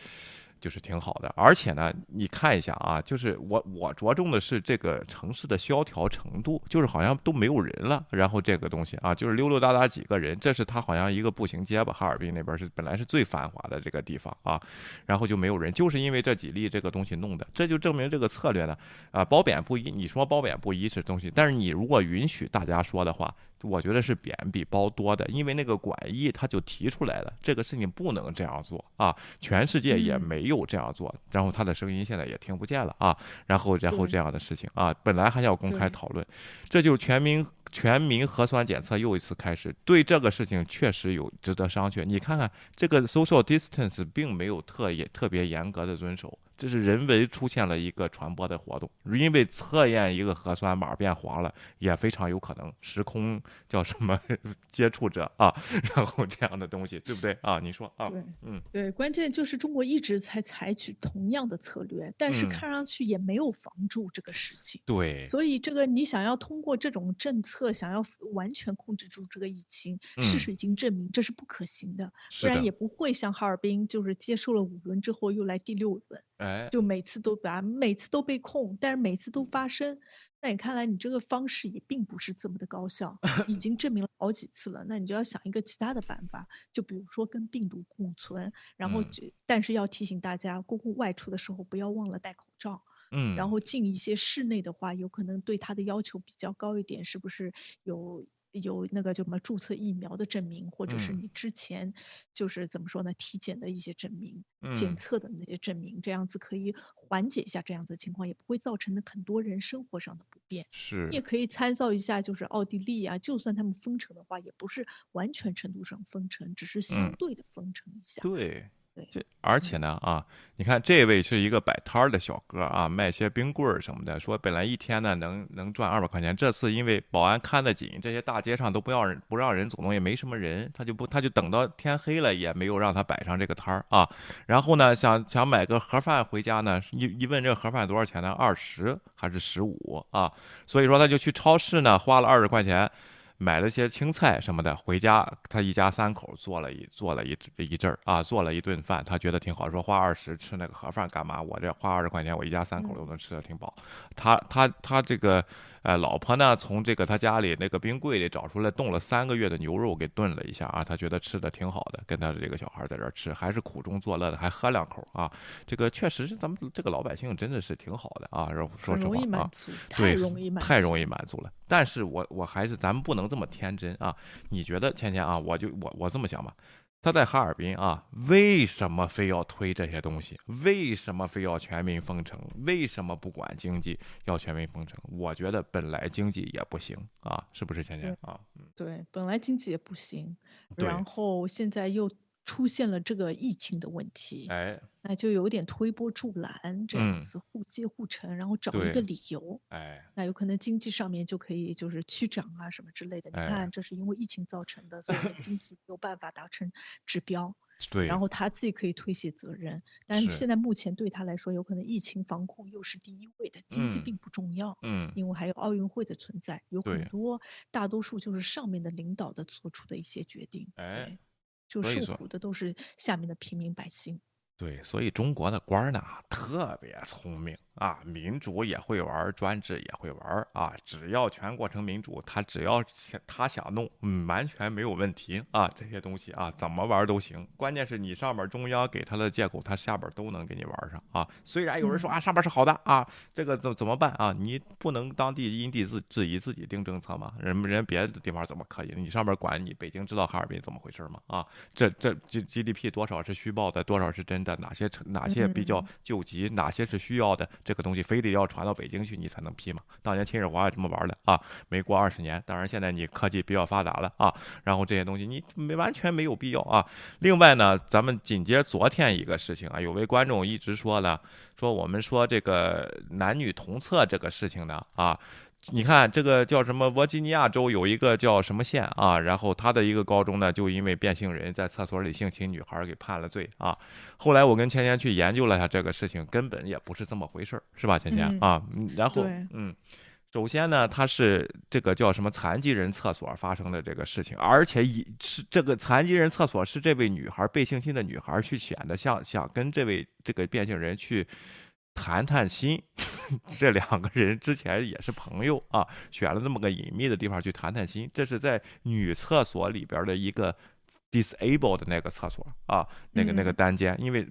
就是挺好的。而且呢，你看一下啊，就是我我着重的是这个城市的萧条程度，就是好像都没有人了。然后这个东西啊，就是溜溜达达几个人，这是他好像一个步行街吧，哈尔滨那边是本来是最繁华的这个地方啊，然后就没有人，就是因为这几例这个东西弄的，这就证明这个策略呢，啊，褒贬不一。你说褒贬不一是东西，但是你如果允许大家说的话。我觉得是贬比褒多的，因为那个管义他就提出来了，这个事情不能这样做啊，全世界也没有这样做，然后他的声音现在也听不见了啊，然后然后这样的事情啊，本来还要公开讨论，这就是全民全民核酸检测又一次开始，对这个事情确实有值得商榷。你看看这个 social distance 并没有特也特别严格的遵守。这是人为出现了一个传播的活动，因为测验一个核酸码变黄了，也非常有可能时空叫什么 接触者啊，然后这样的东西，对不对啊？你说啊？对，嗯，对，关键就是中国一直在采取同样的策略，但是看上去也没有防住这个事情。对，所以这个你想要通过这种政策，想要完全控制住这个疫情，事实已经证明这是不可行的，不然也不会像哈尔滨，就是接受了五轮之后又来第六轮。就每次都把每次都被控，但是每次都发生。那你看来你这个方式也并不是这么的高效，已经 证明了好几次了。那你就要想一个其他的办法，就比如说跟病毒共存，然后就但是要提醒大家，公共外出的时候不要忘了戴口罩。嗯，然后进一些室内的话，有可能对它的要求比较高一点，是不是有？有那个叫什么注册疫苗的证明，或者是你之前就是怎么说呢，体检的一些证明、检测的那些证明，这样子可以缓解一下这样子情况，也不会造成的很多人生活上的不便。是，你也可以参照一下，就是奥地利啊，就算他们封城的话，也不是完全程度上封城，只是相对的封城一下。对。这而且呢啊，你看这位是一个摆摊儿的小哥啊，卖些冰棍儿什么的，说本来一天呢能能赚二百块钱，这次因为保安看得紧，这些大街上都不要人不让人走动，也没什么人，他就不他就等到天黑了，也没有让他摆上这个摊儿啊。然后呢，想想买个盒饭回家呢，一一问这个盒饭多少钱呢？二十还是十五啊？所以说他就去超市呢，花了二十块钱。买了些青菜什么的回家，他一家三口做了一做了一一阵儿啊，做了一顿饭，他觉得挺好。说花二十吃那个盒饭干嘛？我这花二十块钱，我一家三口都能吃的挺饱。他他他这个。哎，老婆呢？从这个他家里那个冰柜里找出来冻了三个月的牛肉，给炖了一下啊。他觉得吃的挺好的，跟他的这个小孩在这吃，还是苦中作乐的，还喝两口啊。这个确实是咱们这个老百姓真的是挺好的啊。说实话啊，对，太容易满足了。但是我我还是咱们不能这么天真啊。你觉得芊芊啊？我就我我这么想吧。他在哈尔滨啊，为什么非要推这些东西？为什么非要全民封城？为什么不管经济要全民封城？我觉得本来经济也不行啊，是不是芊芊啊？对，本来经济也不行，然后现在又。出现了这个疫情的问题，哎，那就有点推波助澜这样子，互接互成，然后找一个理由，哎，那有可能经济上面就可以就是趋涨啊什么之类的。你看，这是因为疫情造成的，所以经济 没有办法达成指标，对，然后他自己可以推卸责任。但是现在目前对他来说，有可能疫情防控又是第一位的，经济并不重要，嗯，因为还有奥运会的存在，有很多大多数就是上面的领导的做出的一些决定，哎。就受苦的都是下面的平民百姓。对，所以中国的官儿呢特别聪明啊，民主也会玩，专制也会玩啊。只要全过程民主，他只要想他想弄，嗯，完全没有问题啊。这些东西啊，怎么玩都行。关键是你上边中央给他的借口，他下边都能给你玩上啊。虽然有人说啊，上边是好的啊，这个怎怎么办啊？你不能当地因地制质疑自己定政策吗？人人别的地方怎么可以？你上边管你，北京知道哈尔滨怎么回事吗？啊，这这 G G D P 多少是虚报的，多少是真的？哪些哪些比较救急，哪些是需要的？这个东西非得要传到北京去，你才能批嘛？当年秦始皇也这么玩的啊，没过二十年。当然现在你科技比较发达了啊，然后这些东西你没完全没有必要啊。另外呢，咱们紧接昨天一个事情啊，有位观众一直说呢，说我们说这个男女同厕这个事情呢啊。你看这个叫什么？弗吉尼亚州有一个叫什么县啊？然后他的一个高中呢，就因为变性人在厕所里性侵女孩给判了罪啊。后来我跟芊芊去研究了一下这个事情，根本也不是这么回事儿，是吧，芊芊啊？然后嗯，首先呢，它是这个叫什么残疾人厕所发生的这个事情，而且以是这个残疾人厕所是这位女孩被性侵的女孩去选的，想想跟这位这个变性人去谈谈心。这两个人之前也是朋友啊，选了这么个隐秘的地方去谈谈心。这是在女厕所里边的一个。disable 的那个厕所啊，那个那个单间，因为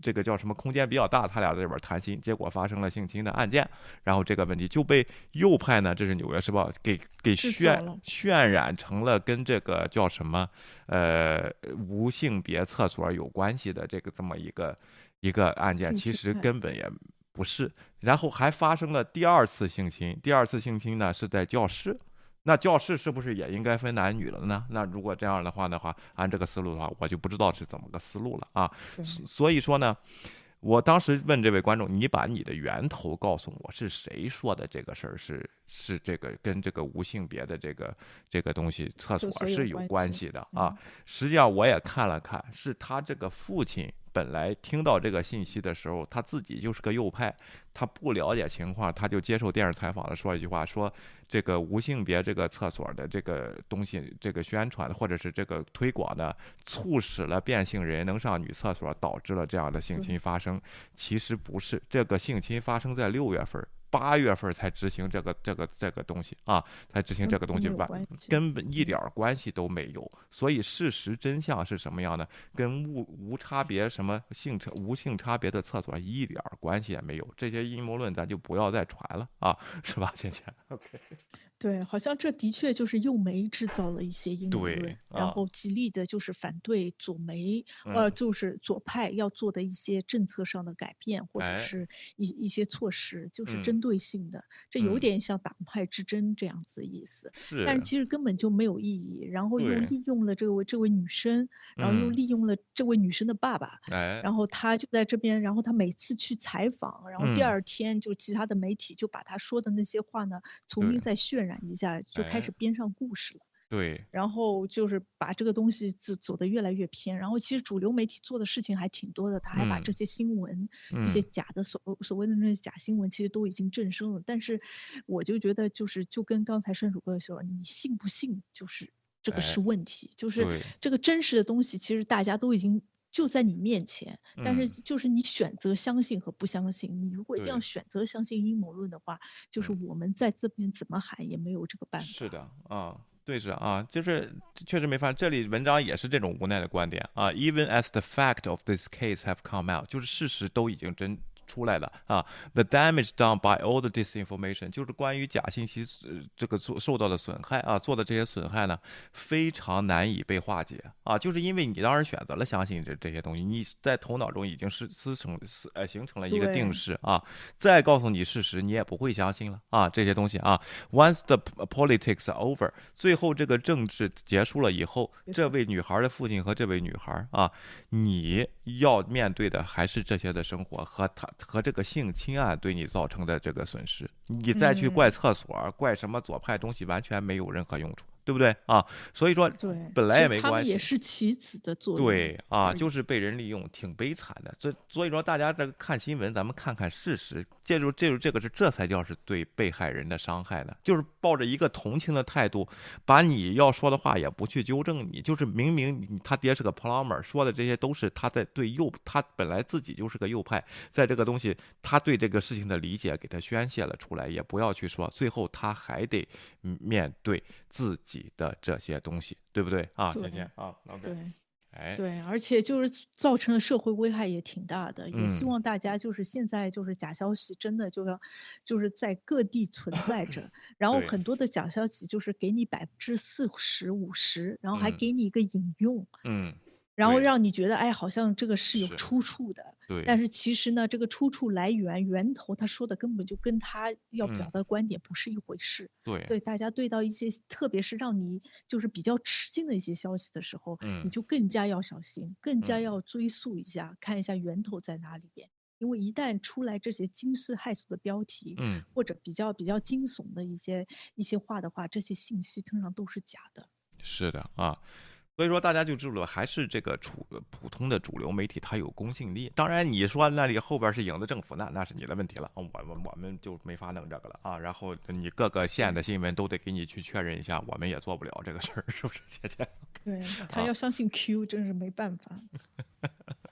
这个叫什么空间比较大，他俩在这边谈心，结果发生了性侵的案件，然后这个问题就被右派呢，这是《纽约时报》给给渲渲染成了跟这个叫什么呃无性别厕所有关系的这个这么一个一个案件，其实根本也不是，然后还发生了第二次性侵，第二次性侵呢是在教室。那教室是不是也应该分男女了呢？那如果这样的话的话，按这个思路的话，我就不知道是怎么个思路了啊。所以说呢，我当时问这位观众，你把你的源头告诉我，是谁说的这个事儿是是这个跟这个无性别的这个这个东西厕所是有关系的啊？实际上我也看了看，是他这个父亲。本来听到这个信息的时候，他自己就是个右派，他不了解情况，他就接受电视采访的说一句话，说这个无性别这个厕所的这个东西，这个宣传或者是这个推广呢，促使了变性人能上女厕所，导致了这样的性侵发生。其实不是，这个性侵发生在六月份。八月份才执行这个这个这个东西啊，才执行这个东西，完根本一点关系都没有。所以事实真相是什么样的？跟无无差别什么性差无性差别的厕所一点关系也没有。这些阴谋论咱就不要再传了啊，是吧，倩倩？OK。对，好像这的确就是右媒制造了一些阴谋论，然后极力的就是反对左媒，呃，就是左派要做的一些政策上的改变，或者是一一些措施，就是针对性的，这有点像党派之争这样子的意思。是，但是其实根本就没有意义，然后又利用了这位这位女生，然后又利用了这位女生的爸爸，然后他就在这边，然后他每次去采访，然后第二天就其他的媒体就把他说的那些话呢，重新再渲。染一下就开始编上故事了，对，然后就是把这个东西走走得越来越偏，然后其实主流媒体做的事情还挺多的，他还把这些新闻一些假的所所谓的那些假新闻，其实都已经正声了。但是我就觉得就是就跟刚才顺主哥说，你信不信就是这个是问题，就是这个真实的东西其实大家都已经。就在你面前，但是就是你选择相信和不相信。你如果一定要选择相信阴谋论的话，就是我们在这边怎么喊也没有这个办法。是的，啊，对着啊，就是确实没法。这里文章也是这种无奈的观点啊。Even as the fact of this case have come out，就是事实都已经真。出来了啊！The damage done by all the disinformation，就是关于假信息这个做受到的损害啊，做的这些损害呢，非常难以被化解啊！就是因为你当时选择了相信这这些东西，你在头脑中已经是思成思呃形成了一个定式啊，再告诉你事实，你也不会相信了啊！这些东西啊，Once the politics are over，最后这个政治结束了以后，这位女孩的父亲和这位女孩啊，你要面对的还是这些的生活和他。和这个性侵案对你造成的这个损失，你再去怪厕所、怪什么左派东西，完全没有任何用处。对不对啊？所以说，本来也没关系。也是棋子的作用。对啊，就是被人利用，挺悲惨的。所所以说，大家这个看新闻，咱们看看事实。借助借助这个是，这才叫是对被害人的伤害呢。就是抱着一个同情的态度，把你要说的话也不去纠正你，就是明明他爹是个 plumber，说的这些都是他在对右，他本来自己就是个右派，在这个东西，他对这个事情的理解给他宣泄了出来，也不要去说，最后他还得面对自己。的这些东西，对不对啊？再见啊，对，哎，对，而且就是造成的社会危害也挺大的，也希望大家就是现在就是假消息真的就要就是在各地存在着，然后很多的假消息就是给你百分之四十五十，然后还给你一个引用，嗯。然后让你觉得，哎，好像这个是有出处的。对。但是其实呢，这个出处来源源头，他说的根本就跟他要表达的观点不是一回事。对。对，大家对到一些，特别是让你就是比较吃惊的一些消息的时候，嗯，你就更加要小心，更加要追溯一下，看一下源头在哪里边。因为一旦出来这些惊世骇俗的标题，嗯，或者比较比较惊悚的一些一些话的话，这些信息通常都是假的。是的啊。所以说，大家就知道了，还是这个主普通的主流媒体它有公信力。当然，你说那里后边是影子政府，那那是你的问题了。我们我们就没法弄这个了啊。然后你各个县的新闻都得给你去确认一下，我们也做不了这个事儿，是不是，姐姐？对他要相信 Q，真是没办法。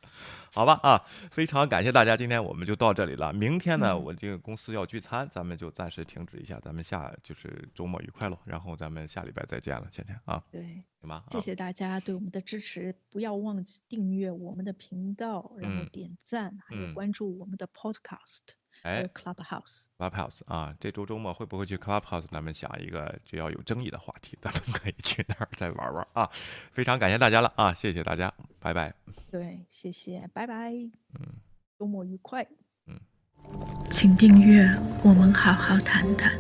好吧啊，非常感谢大家，今天我们就到这里了。明天呢，我这个公司要聚餐，咱们就暂时停止一下，咱们下就是周末愉快喽。然后咱们下礼拜再见了，倩倩啊。对，行吧。谢谢大家对我们的支持，不要忘记订阅我们的频道，然后点赞，还有关注我们的 Podcast，还有 Clubhouse。Clubhouse 啊，这周周末会不会去 Clubhouse？咱们想一个只要有争议的话题，咱们可以去那儿再玩玩啊。非常感谢大家了啊，谢谢大家，拜拜。对，谢谢，拜拜。嗯，周末愉快。嗯，请订阅，我们好好谈谈。